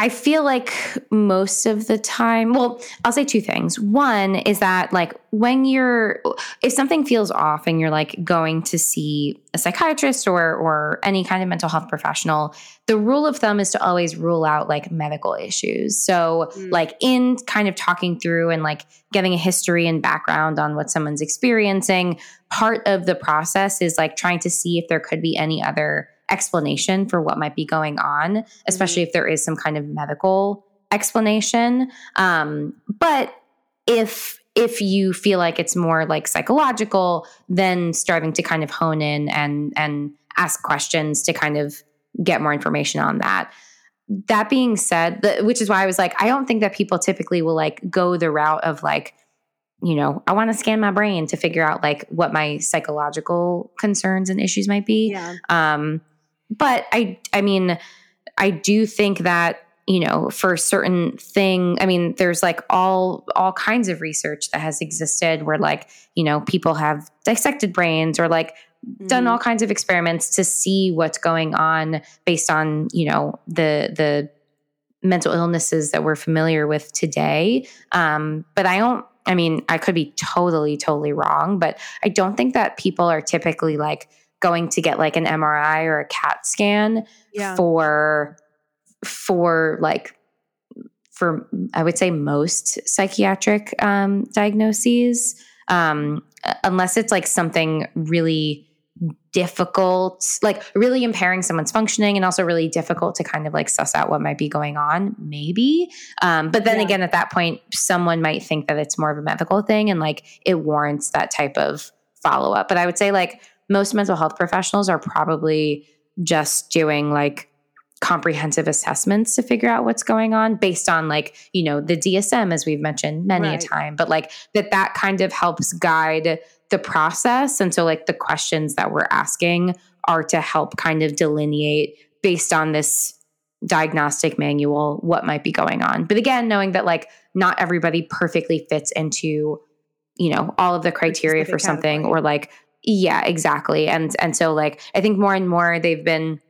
I feel like most of the time, well, I'll say two things. One is that, like, when you're, if something feels off and you're like going to see a psychiatrist or or any kind of mental health professional, the rule of thumb is to always rule out like medical issues. So, Mm. like, in kind of talking through and like getting a history and background on what someone's experiencing, part of the process is like trying to see if there could be any other explanation for what might be going on, especially if there is some kind of medical explanation. Um, but if if you feel like it's more like psychological, then starting to kind of hone in and and ask questions to kind of get more information on that. That being said, the, which is why I was like, I don't think that people typically will like go the route of like, you know, I want to scan my brain to figure out like what my psychological concerns and issues might be. yeah Um, but I, I mean, I do think that you know, for certain thing, I mean, there's like all all kinds of research that has existed where like you know people have dissected brains or like done Mhm. all kinds of experiments to see what's going on based on you know the the mental illnesses that we're familiar with today. Um, but I don't. I mean, I could be totally, totally wrong, but I don't think that people are typically like going to get like an MRI or a CAT scan yeah for for like for I would say most psychiatric um, diagnoses, um, unless it's like something really difficult, like really impairing someone's functioning, and also really difficult to kind of like suss out what might be going on. Maybe, um, but then Yeah. again, at that point, someone might think that it's more of a medical thing, and like it warrants that type of follow up. But I would say like most mental health professionals are probably just doing like comprehensive assessments to figure out what's going on based on like you know the dsm as we've mentioned many Right. a time but like that that kind of helps guide the process and so like the questions that we're asking are to help kind of delineate based on this diagnostic manual what might be going on. But again, knowing that like not everybody perfectly fits into, you know, all of the criteria for something category. or like yeah, exactly. And and so like I think more and more they've been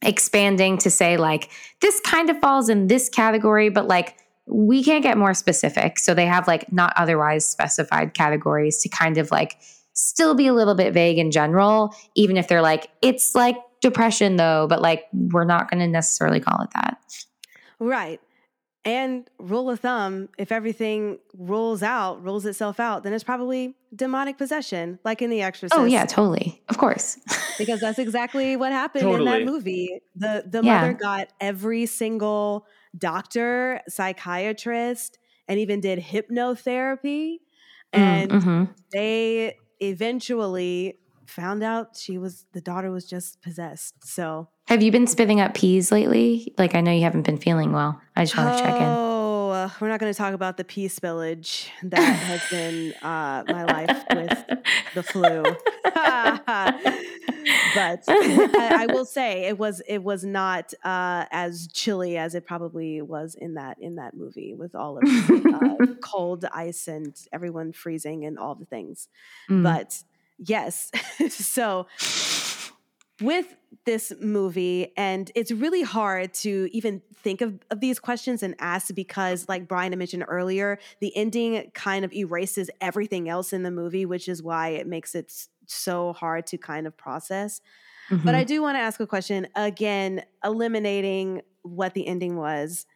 expanding to say like this kind of falls in this category, but like we can't get more specific. So they have like not otherwise specified categories to kind of like still be a little bit vague in general, even if they're like, it's like depression though, but like we're not going to necessarily call it that. Right. And rule of thumb, if everything rolls out, rolls itself out, then it's probably demonic possession, like in The Exorcist. Oh, yeah, totally. Of course. because that's exactly what happened in that movie. The the Yeah. mother got every single doctor, psychiatrist, and even did hypnotherapy. And Mm, mhm. they eventually found out she was the daughter was just possessed. So Have you been spitting up peas lately? Like, I know you haven't been feeling well. I just want to check in. Oh, uh, we're not going to talk about the pea spillage that has been uh, my life with the flu. but I, I will say it was it was not uh, as chilly as it probably was in that in that movie with all of the uh, cold ice and everyone freezing and all the things. Mm. But yes, so with this movie, and it's really hard to even think of, of these questions and ask because, like Brian had mentioned earlier, the ending kind of erases everything else in the movie, which is why it makes it so hard to kind of process. But Mhm. I do want to ask a question again, eliminating what the ending was.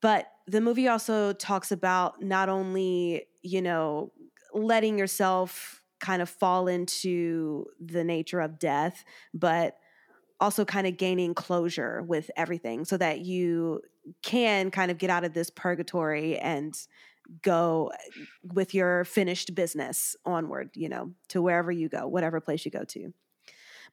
But the movie also talks about not only, you know, letting yourself kind of fall into the nature of death, but also kind of gaining closure with everything so that you can kind of get out of this purgatory and go uh, with your finished business onward, you know, to wherever you go, whatever place you go to.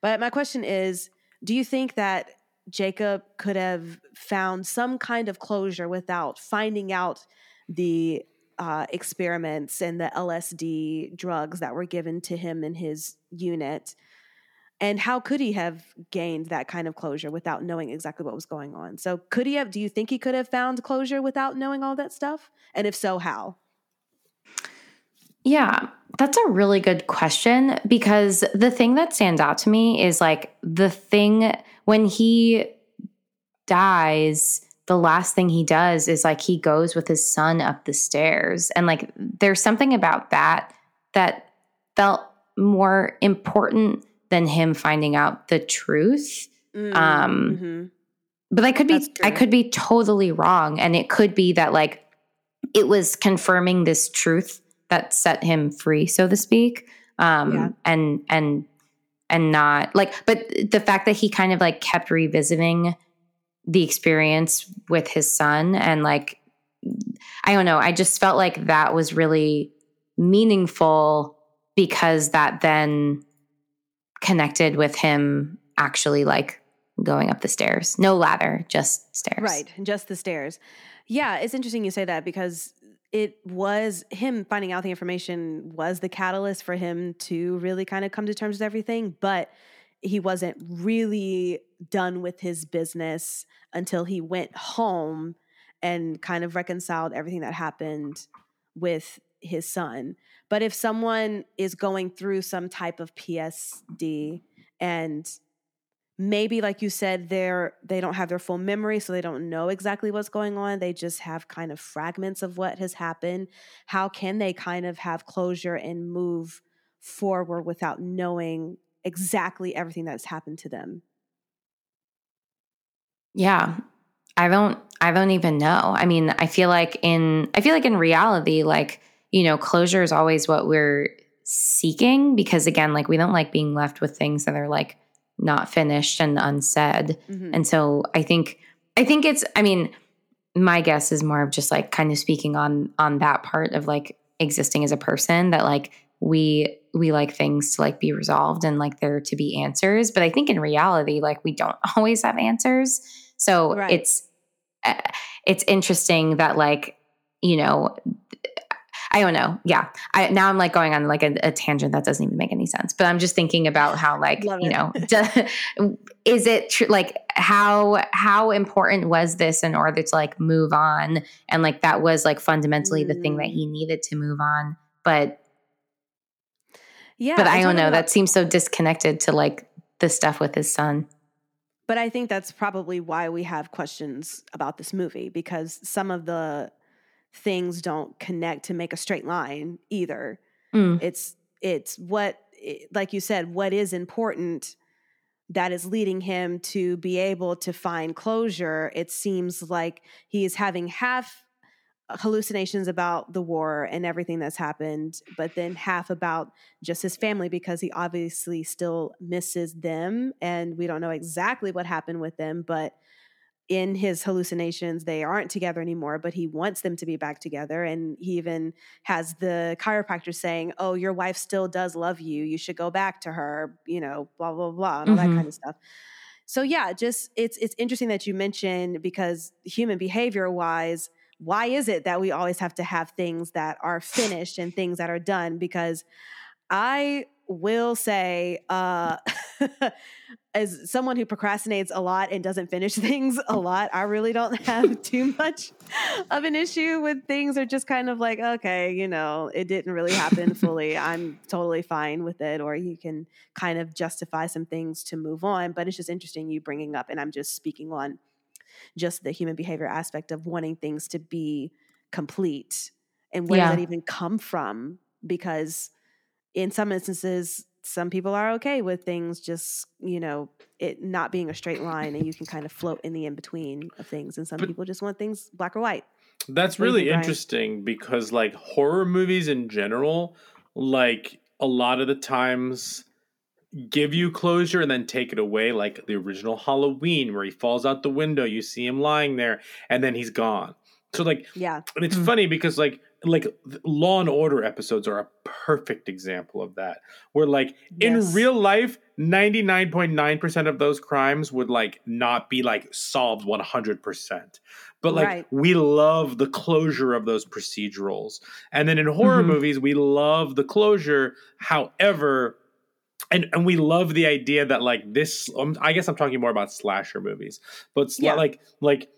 But my question is do you think that Jacob could have found some kind of closure without finding out the uh, experiments and the LSD drugs that were given to him in his unit? And how could he have gained that kind of closure without knowing exactly what was going on? So, could he have, do you think he could have found closure without knowing all that stuff? And if so, how? Yeah, that's a really good question because the thing that stands out to me is like the thing when he dies, the last thing he does is like he goes with his son up the stairs. And like there's something about that that felt more important than him finding out the truth. Um, mhm. but I could be I could be totally wrong and it could be that like it was confirming this truth that set him free so to speak um Yeah. and and and not like but the fact that he kind of like kept revisiting the experience with his son and like I don't know I just felt like that was really meaningful because that then connected with him actually like going up the stairs. No ladder, just stairs. Right, just the stairs. Yeah, it's interesting you say that because it was him finding out the information was the catalyst for him to really kind of come to terms with everything, but he wasn't really done with his business until he went home and kind of reconciled everything that happened with his son. But if someone is going through some type of PSD and maybe like you said they're they don't have their full memory so they don't know exactly what's going on they just have kind of fragments of what has happened how can they kind of have closure and move forward without knowing exactly everything that's happened to them Yeah. I don't I don't even know. I mean, I feel like in I feel like in reality like, you know, closure is always what we're seeking because again, like we don't like being left with things that are like not finished and unsaid. Mhm. And so I think I think it's I mean, my guess is more of just like kind of speaking on on that part of like existing as a person that like we we like things to like be resolved and like there to be answers, but I think in reality like we don't always have answers. So Right. it's uh, it's interesting that like, you know, I don't know. Yeah. I now I'm like going on like a, a tangent that doesn't even make any sense. But I'm just thinking about how like, Love you know, do- is it tr- like how how important was this in order to like move on and like that was like fundamentally the thing that Mm. he needed to move on. But Yeah, but I'm I don't know. That seems so disconnected to like the stuff with his son. But I think that's probably why we have questions about this movie because some of the things don't connect to make a straight line either. Mm. It's it's what like you said what is important that is leading him to be able to find closure. It seems like he is having half hallucinations about the war and everything that's happened, but then half about just his family because he obviously still misses them. And we don't know exactly what happened with them, but in his hallucinations, they aren't together anymore, but he wants them to be back together. And he even has the chiropractor saying, Oh, your wife still does love you. You should go back to her, you know, blah, blah, blah, and all Mhm. that kind of stuff. So yeah, just it's it's interesting that you mentioned because human behavior wise, why is it that we always have to have things that are finished and things that are done? Because I will say, uh, as someone who procrastinates a lot and doesn't finish things a lot, I really don't have too much of an issue with things are just kind of like, okay, you know, it didn't really happen fully. I'm totally fine with it. Or you can kind of justify some things to move on. But it's just interesting you bringing up, and I'm just speaking on just the human behavior aspect of wanting things to be complete. And where Yeah. does that even come from? Because in some instances some people are okay with things just you know it not being a straight line and you can kind of float in the in between of things. And some But- people just want things black or white. That's What really interesting because like horror movies in general, like a lot of the times give you closure and then take it away like the original Halloween where he falls out the window, you see him lying there and then he's gone. So like yeah and it's Mm. funny because like like Law and Order episodes are a perfect example of that. Where like in real life, 99.9% of those crimes would like not be like solved 100%. But like Right. we love the closure of those procedurals. And then in horror Mhm. movies, we love the closure. However, and and we love the idea that like this um, I guess I'm talking more about slasher movies. But sla- Yeah. like like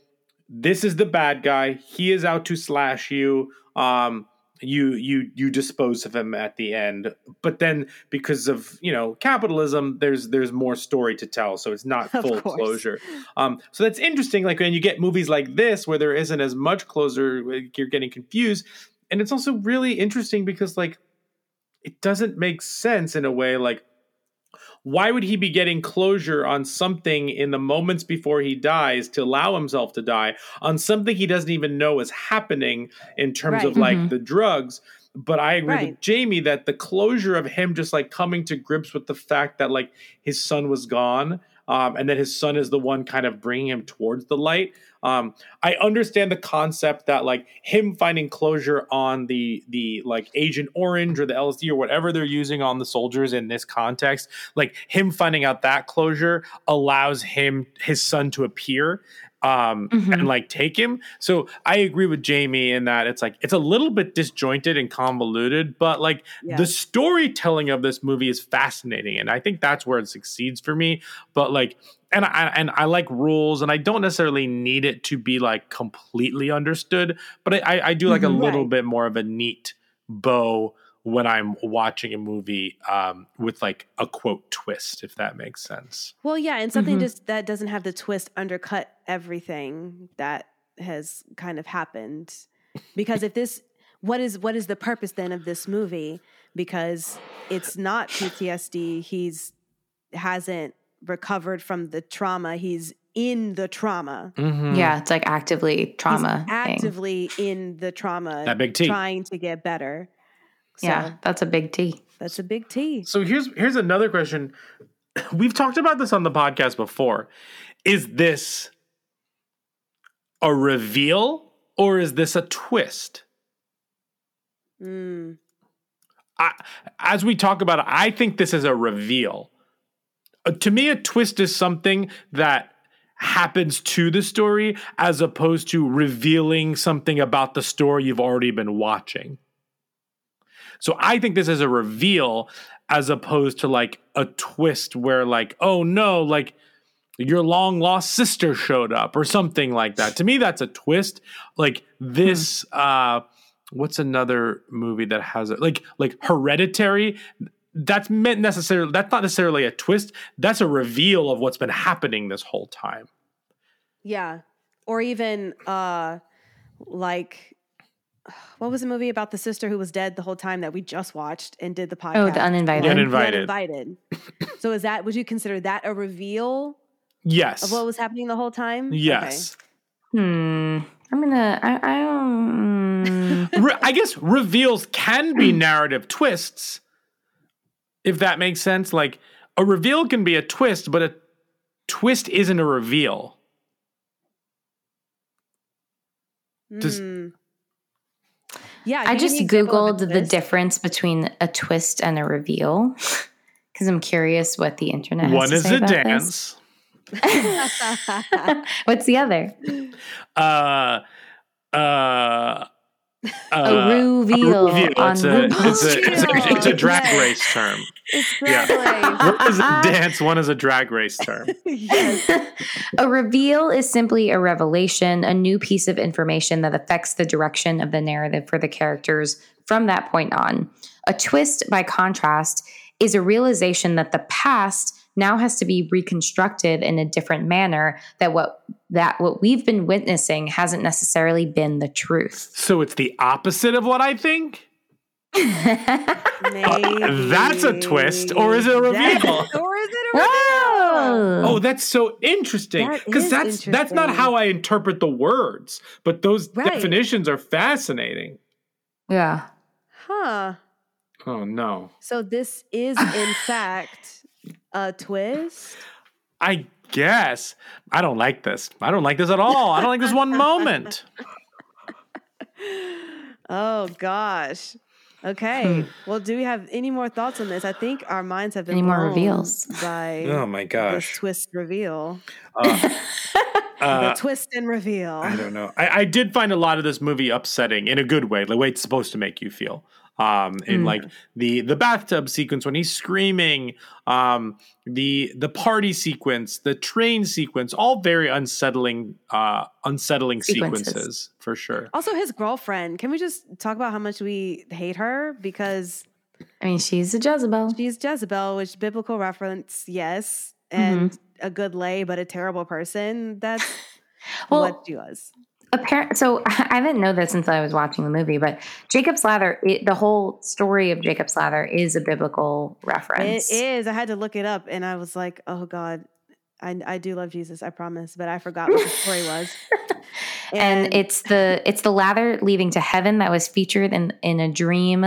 this is the bad guy. He is out to slash you. Um, you you you dispose of him at the end, but then because of you know capitalism, there's there's more story to tell, so it's not full closure. Um, so that's interesting. Like when you get movies like this where there isn't as much closure, like, you're getting confused, and it's also really interesting because like it doesn't make sense in a way. Like why would he be getting closure on something in the moments before he dies to allow himself to die on something he doesn't even know is happening in terms of Right. like Mhm. the drugs but i agree Right. with jamie that the closure of him just like coming to grips with the fact that like his son was gone um, and that his son is the one kind of bringing him towards the light um, i understand the concept that like him finding closure on the the like agent orange or the lsd or whatever they're using on the soldiers in this context like him finding out that closure allows him his son to appear um Mhm. and like take him so i agree with jamie in that it's like it's a little bit disjointed and convoluted but like Yeah. the storytelling of this movie is fascinating and i think that's where it succeeds for me but like and I and I like rules, and I don't necessarily need it to be like completely understood, but I, I, do like a Mhm. little Right. bit more of a neat bow when I'm watching a movie um, with like a quote twist, if that makes sense. well yeah and something Mhm. just that doesn't have the twist undercut everything that has kind of happened because if this what is what is the purpose then of this movie because it's not PTSD he's hasn't recovered from the trauma he's in the trauma Yeah, it's like actively trauma. he's thing. actively in the trauma That big T. trying to get better so yeah, that's a big T. that's a big T So here's here's another question. We've talked about this on the podcast before. Is this a reveal or is this a twist? Mm. I, as we talk about it, I think this is a reveal. Uh, to me, a twist is something that happens to the story as opposed to revealing something about the story you've already been watching. So I think this is a reveal as opposed to like a twist where like, oh no, like your long lost sister showed up or something like that. to me, that's a twist. Like this, uh, what's another movie that has it? Like like Hereditary. That's meant necessarily. That's not necessarily a twist. That's a reveal of what's been happening this whole time. Yeah. Or even uh like what was the movie about the sister who was dead the whole time that we just watched and did the podcast? Oh, The Uninvited. The The Uninvited. Uninvited. so is that would you consider that a reveal Yes. of what was happening the whole time? yes. Hmm. I'm gonna. I. I don't. Re- I guess reveals can be narrative twists, if that makes sense. Like a reveal can be a twist, but a twist isn't a reveal. Does- Hmm. Yeah, I just me an example of googled the difference between a twist and a reveal because I'm curious what the internet. Has One to is say a about dance. What's the other? Uh, uh, A uh, reveal on It's a, it's, a, it's, a, it's a drag Yes. race term. Exactly. One is a dance, one is a drag race term. yes. A reveal is simply a revelation, a new piece of information that affects the direction of the narrative for the characters from that point on. A twist, by contrast, is a realization that the past now has to be reconstructed in a different manner that what that what we've been witnessing hasn't necessarily been the truth. So it's the opposite of what I think. Maybe. That's a twist, or is it a reveal? That's- or is it a reveal? Oh, Oh, that's so interesting. Because is that's that's not how I interpret the words, but those Right. definitions are fascinating. yeah. Huh. Oh no. So this is in fact a twist. I guess. I don't like this. I don't like this at all. I don't like this one moment. Oh gosh. Okay. well, do we have any more thoughts on this? I think our minds have been Any more reveals? by Oh my this gosh. twist reveal. Uh, the twist and reveal. I don't know. I, I did find a lot of this movie upsetting in a good way, the way it's supposed to make you feel. Um, in like the the bathtub sequence when he's screaming, um, the the party sequence, the train sequence, all very unsettling, uh, unsettling Sequences. sequences for sure. Also, his girlfriend. Can we just talk about how much we hate her because I mean, she's a Jezebel. she's Jezebel, which biblical reference, yes, and Mm-hmm. a good lay, but a terrible person. That's Well, what she was. Apparent so i didn't know this until i was watching the movie but jacob's ladder it, the whole story of jacob's ladder is a biblical It reference is. I had to look it up, and I was like, "Oh God, I, I do love Jesus, I promise," but I forgot what the story was. and it's the it's the lather leaving to heaven that was featured in in a dream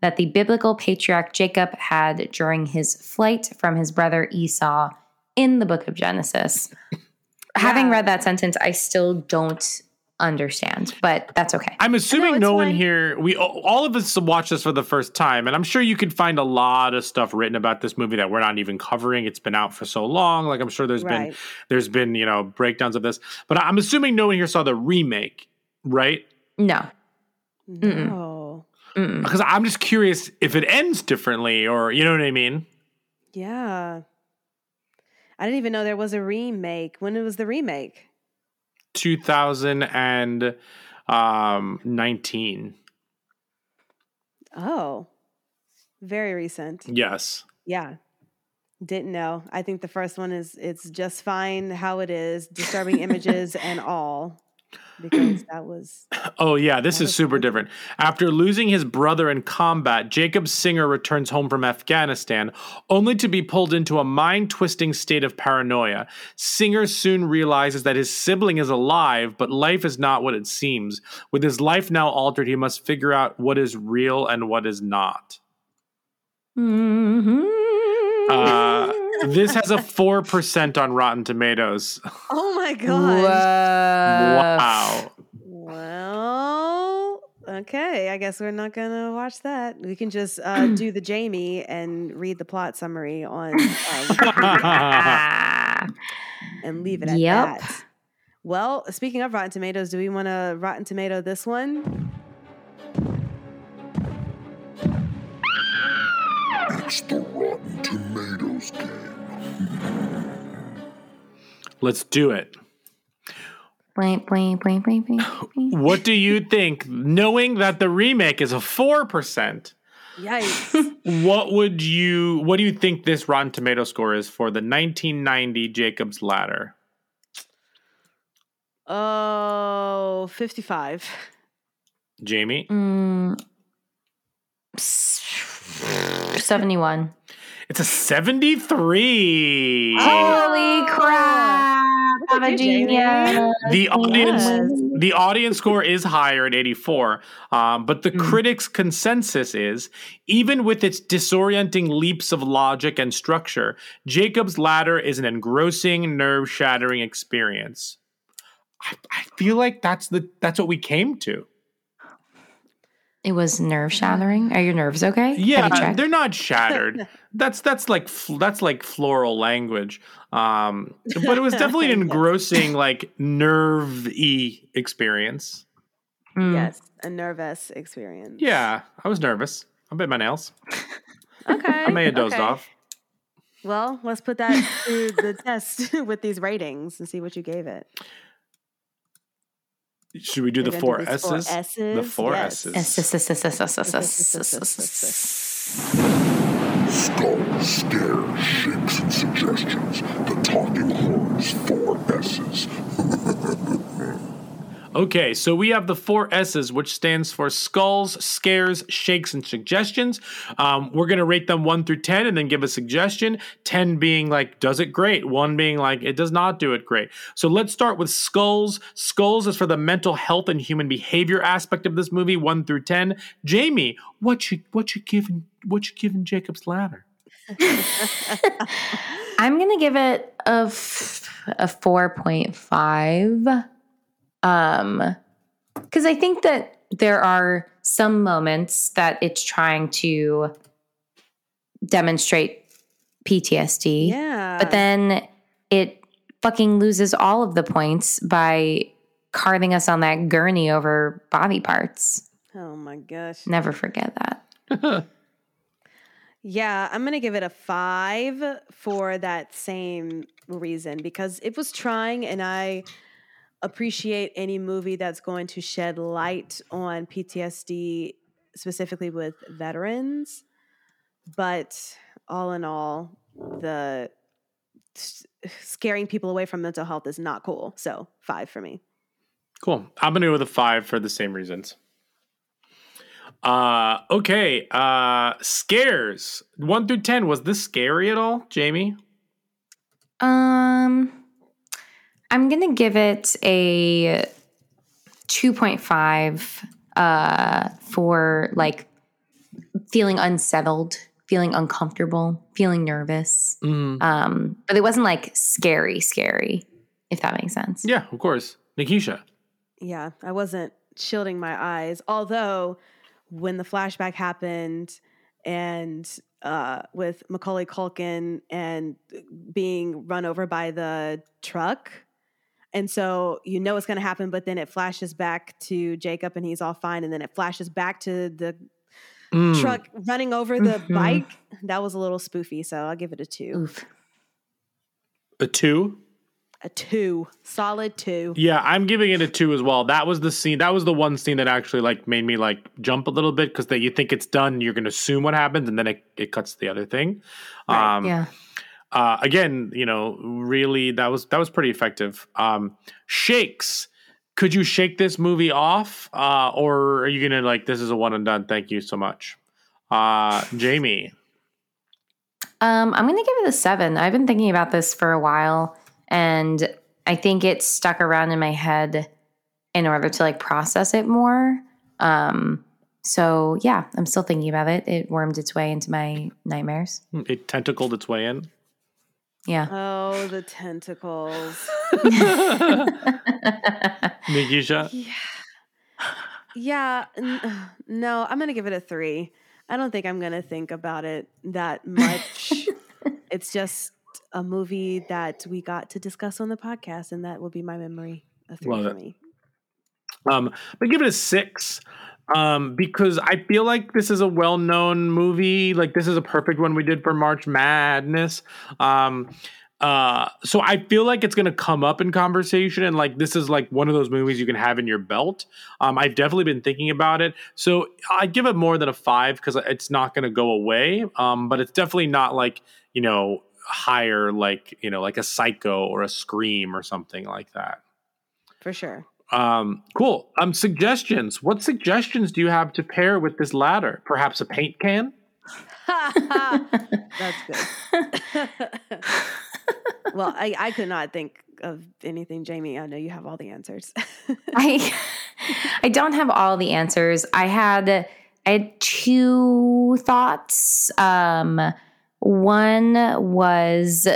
that the biblical patriarch jacob had during his flight from his brother esau in the book of genesis having read that sentence i still don't understand but that's okay I'm assuming it's no one fine. here we all of us watched this for the first time, and I'm sure you could find a lot of stuff written about this movie that we're not even covering. It's been out for so long. Like I'm sure there's been Right. there's been you know breakdowns of this, but I'm assuming no one here saw the remake, right? no no, Because I'm just curious if it ends differently, or you know what I mean. yeah, I didn't even know there was a remake. When was the remake? 2019. Oh, very recent. Yes. Yeah. Didn't know. I think the first one is it's just fine how it is, disturbing images and all. Because that was Oh yeah, this is super different. After losing his brother in combat, Jacob Singer returns home from Afghanistan, only to be pulled into a mind-twisting state of paranoia. Singer soon realizes that his sibling is alive, but life is not what it seems. With his life now altered, he must figure out what is real and what is not. Mm-hmm. Uh, this has a four percent on Rotten Tomatoes. Oh my god. wow. Well, okay. I guess we're not gonna watch that. We can just uh, do the Jamie and read the plot summary on uh, Ah. and leave it at Yep. that. Well, speaking of Rotten Tomatoes, do we want to Rotten Tomato this one? It's the Rotten Tomatoes game. Let's do it. Blank, blank, blank, blank, blank, blank. What do you think? Knowing that the remake is a 4%, Yikes. what would you what do you think this Rotten Tomato score is for the 1990 Jacob's Ladder? oh, 55. Jamie? Mm, 71. It's a 73. Holy crap! I'm a at you, Jamie. genius. the audience Yes. the audience score is higher at 84 um, but the Mm. critics consensus is even with its disorienting leaps of logic and structure jacob's ladder is an engrossing nerve-shattering experience I, I feel like that's the that's what we came to It was nerve shattering. Are your nerves okay? Yeah they're not shattered that's that's like that's like floral language um but it was definitely an engrossing like nerve-y experience Mm. Yes, a nervous experience. yeah i was nervous i bit my nails Okay. I may have dozed okay. off. Well, let's put that to the test with these ratings and see what you gave it. Should we do the four S's? The four S's. Skull, scare, shapes, and suggestions. The talking horns, four S's. Okay, so we have the four S's, which stands for skulls, scares, shakes, and suggestions. Um, we're going to rate them one through 10 and then give a suggestion. 10 being like, does it great? One being like, it does not do it great. So let's start with skulls. Skulls is for the mental health and human behavior aspect of this movie, one through 10. Jamie, what you, what you giving, what you giving Jacob's Ladder? I'm gonna give it a f- a four point five, um, because I think that there are some moments that it's trying to demonstrate PTSD, Yeah. but then it fucking loses all of the points by carving us on that gurney over body parts. oh my gosh. Never forget that. Yeah, I'm going to give it a five for that same reason because it was trying, and I appreciate any movie that's going to shed light on PTSD, specifically with veterans. But all in all, the scaring people away from mental health is not cool. So, five for me. Cool. I'm gonna go with a five for the same reasons. Uh okay. Uh scares. One through ten. Was this scary at all, Jamie? Um, I'm gonna give it a two point five. Uh, for like feeling unsettled, feeling uncomfortable, feeling nervous. Mm. Um, but it wasn't like scary, scary. If that makes sense. Yeah, of course. Nikisha. Yeah, I wasn't shielding my eyes. Although, when the flashback happened and uh, with Macaulay Culkin and being run over by the truck, and so you know it's going to happen, but then it flashes back to Jacob and he's all fine, and then it flashes back to the Mm. truck running over the Mhm. bike. That was a little spoofy, so I'll give it a two. Oof. A two. A two, solid two. Yeah, I'm giving it a two as well. That was the scene. That was the one scene that actually like made me like jump a little bit because that you think it's done, you're gonna assume what happens, and then it, it cuts to the other thing. Right, Um, Yeah. Uh, again, you know, really that was that was pretty effective. Um, shakes. Could you shake this movie off, uh, or are you gonna like this is a one and done? Thank you so much, uh, Jamie. Um, I'm gonna give it a seven. I've been thinking about this for a while, and I think it stuck around in my head in order to like process it more. Um, so yeah, I'm still thinking about it. It wormed its way into my nightmares. It tentacled its way in. Yeah. Oh, the tentacles. Nikisha. Yeah. Yeah. n- No, I'm going to give it a three. I don't think I'm going to think about it that much. it's just a movie that we got to discuss on the podcast, and that will be my memory. A three Love for it. me. Um, but give it a six. Um, because I feel like this is a well-known movie. Like this is a perfect one we did for March Madness. Um, uh, so I feel like it's gonna come up in conversation, and like this is like one of those movies you can have in your belt. Um, I've definitely been thinking about it, so I give it more than a five because it's not gonna go away. Um, but it's definitely not like you know higher, like you know, like a Psycho or a Scream or something like that. For sure. Um, cool. Um, suggestions. What suggestions do you have to pair with this ladder? Perhaps a paint can. That's good. well, I, I could not think of anything, Jamie. I know you have all the answers. I I don't have all the answers. I had I had two thoughts. Um, one was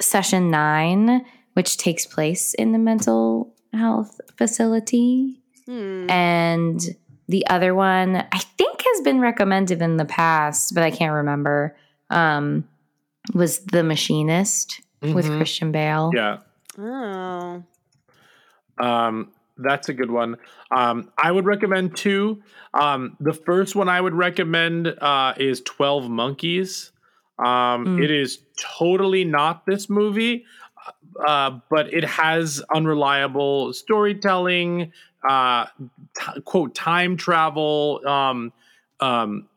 session nine, which takes place in the mental health facility, Hmm. and the other one I think has been recommended in the past, but I can't remember. Um, was the machinist with Mhm. Christian Bale? Yeah. Oh. Um, that's a good one. Um, I would recommend two. Um, the first one I would recommend uh, is Twelve Monkeys. Um, Mm. It is totally not this movie, uh, but it has unreliable storytelling, uh, t- quote time travel, um, um,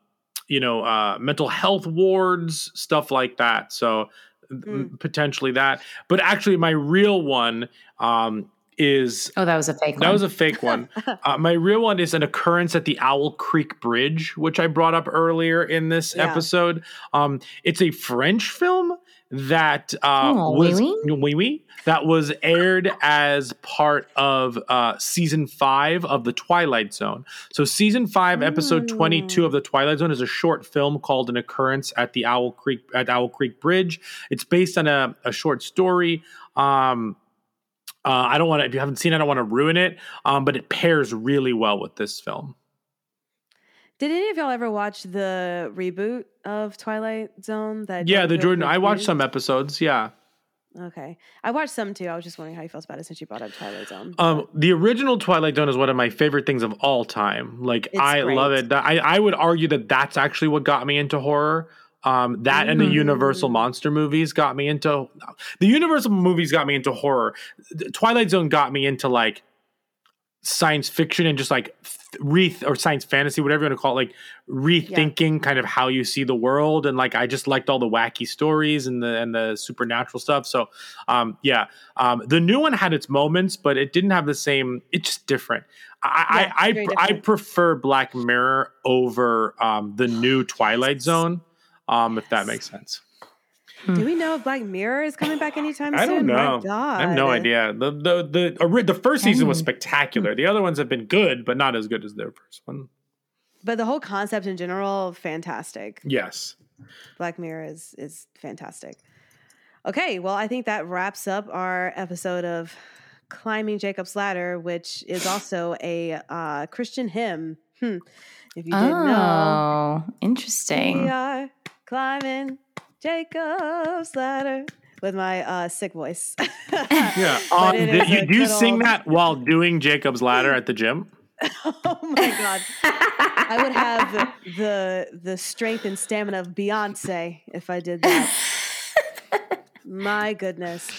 you know, uh, mental health wards, stuff like that. So m- potentially that. But actually, my real one um, is Oh, that was a fake one. that one. was a fake one. uh, my real one is an occurrence at the Owl Creek Bridge, which I brought up earlier in this Yeah. episode. Um, it's a French film that uh, Oh, was oui, oui, oui, that was aired as part of uh, season five of the Twilight Zone. So season five, episode twenty two of the Twilight Zone is a short film called "An Occurrence at the Owl Creek at Owl Creek Bridge." It's based on a, a short story. Um, uh, I don't want to. If you haven't seen it, I don't want to ruin it. Um, but it pairs really well with this film. Did any of y'all ever watch the reboot of Twilight Zone? That Yeah, the Jordan. I watched some episodes. Yeah. Okay, I watched some too. I was just wondering how you felt about it since you brought up Twilight Zone. Um, the original Twilight Zone is one of my favorite things of all time. Like It's I love it. I I would argue that that's actually what got me into horror. Um, that and the Universal Mm. monster movies got me into the Universal movies got me into horror. Twilight Zone got me into like science fiction and just like re or science fantasy, whatever you want to call it, like rethinking kind of how you see the world. And like I just liked all the wacky stories and the and the supernatural stuff. So um yeah. Um the new one had its moments, but it didn't have the same it's just different. I Yeah, I I, I prefer Black Mirror over um the new Twilight Zone. Um, if that makes sense. Do we know if Black Mirror is coming back anytime soon? I soon? don't know. I have no idea. The the the the first season was spectacular. The other ones have been good, but not as good as their first one. But the whole concept in general, fantastic. Yes. Black Mirror is is fantastic. Okay, well, I think that wraps up our episode of climbing Jacob's ladder, which is also a uh, Christian hymn. Hmm. If you didn't know, Oh, interesting. we are climbing Jacob's ladder with my uh, sick voice. Yeah. Um, you, do you sing old- that while doing Jacob's Ladder at the gym? oh my god i would have the the strength and stamina of beyonce if i did that my goodness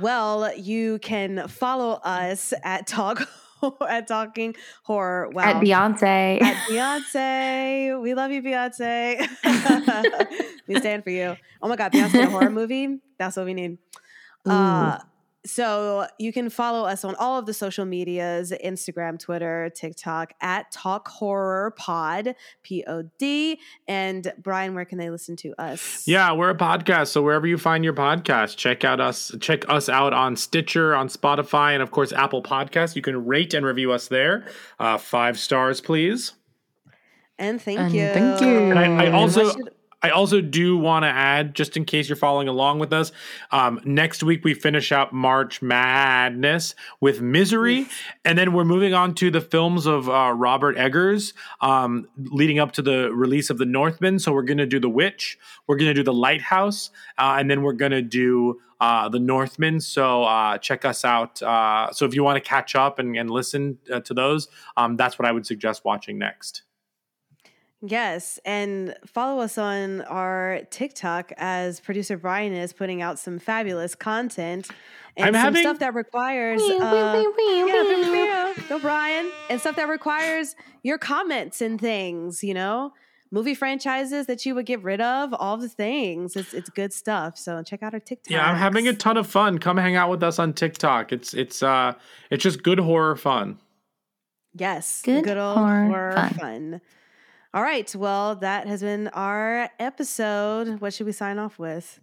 well you can follow us at talk at talking horror wow At Beyonce. at Beyonce. We love you, Beyonce. we stand for you. Oh my God, Beyonce a horror movie? That's what we need. Uh, so you can follow us on all of the social medias Instagram, Twitter, TikTok at Talk Horror Pod, P O D. And Brian, where can they listen to us? Yeah, we're a podcast, so wherever you find your podcast, check out us. Check us out on Stitcher, on Spotify, and of course Apple Podcasts. You can rate and review us there. Uh, five stars, please. And thank And you. thank you. And I, I also what should- I also do want to add, just in case you're following along with us, um, next week we finish out March Madness with Misery, and then we're moving on to the films of uh, Robert Eggers, um, leading up to the release of The Northman. So we're going to do The Witch, we're going to do The Lighthouse, uh, and then we're going to do uh, The Northman. So uh, check us out. Uh, so if you want to catch up and, and listen uh, to those, um, that's what I would suggest watching next. Yes, and follow us on our TikTok as producer Brian is putting out some fabulous content and I'm some having- stuff that requires Wee, uh, wee, wee, yeah, go Brian, and stuff that requires your comments and things. You know, movie franchises that you would get rid of, all the things. It's it's good stuff. So check out our TikTok. Yeah, I'm having a ton of fun. Come hang out with us on TikTok. It's it's uh it's just good horror fun. Yes, Good old horror horror fun. fun. All right, well, that has been our episode. What should we sign off with?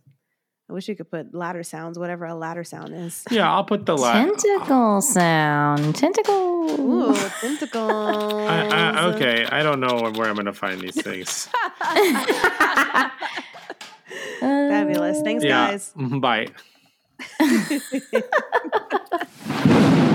I wish we could put ladder sounds, whatever a ladder sound is. Yeah, I'll put the la- Tentacle sound. Tentacle. Ooh, tentacles. I, I, okay, I don't know where I'm going to find these things. Fabulous. Thanks, yeah, guys. bye.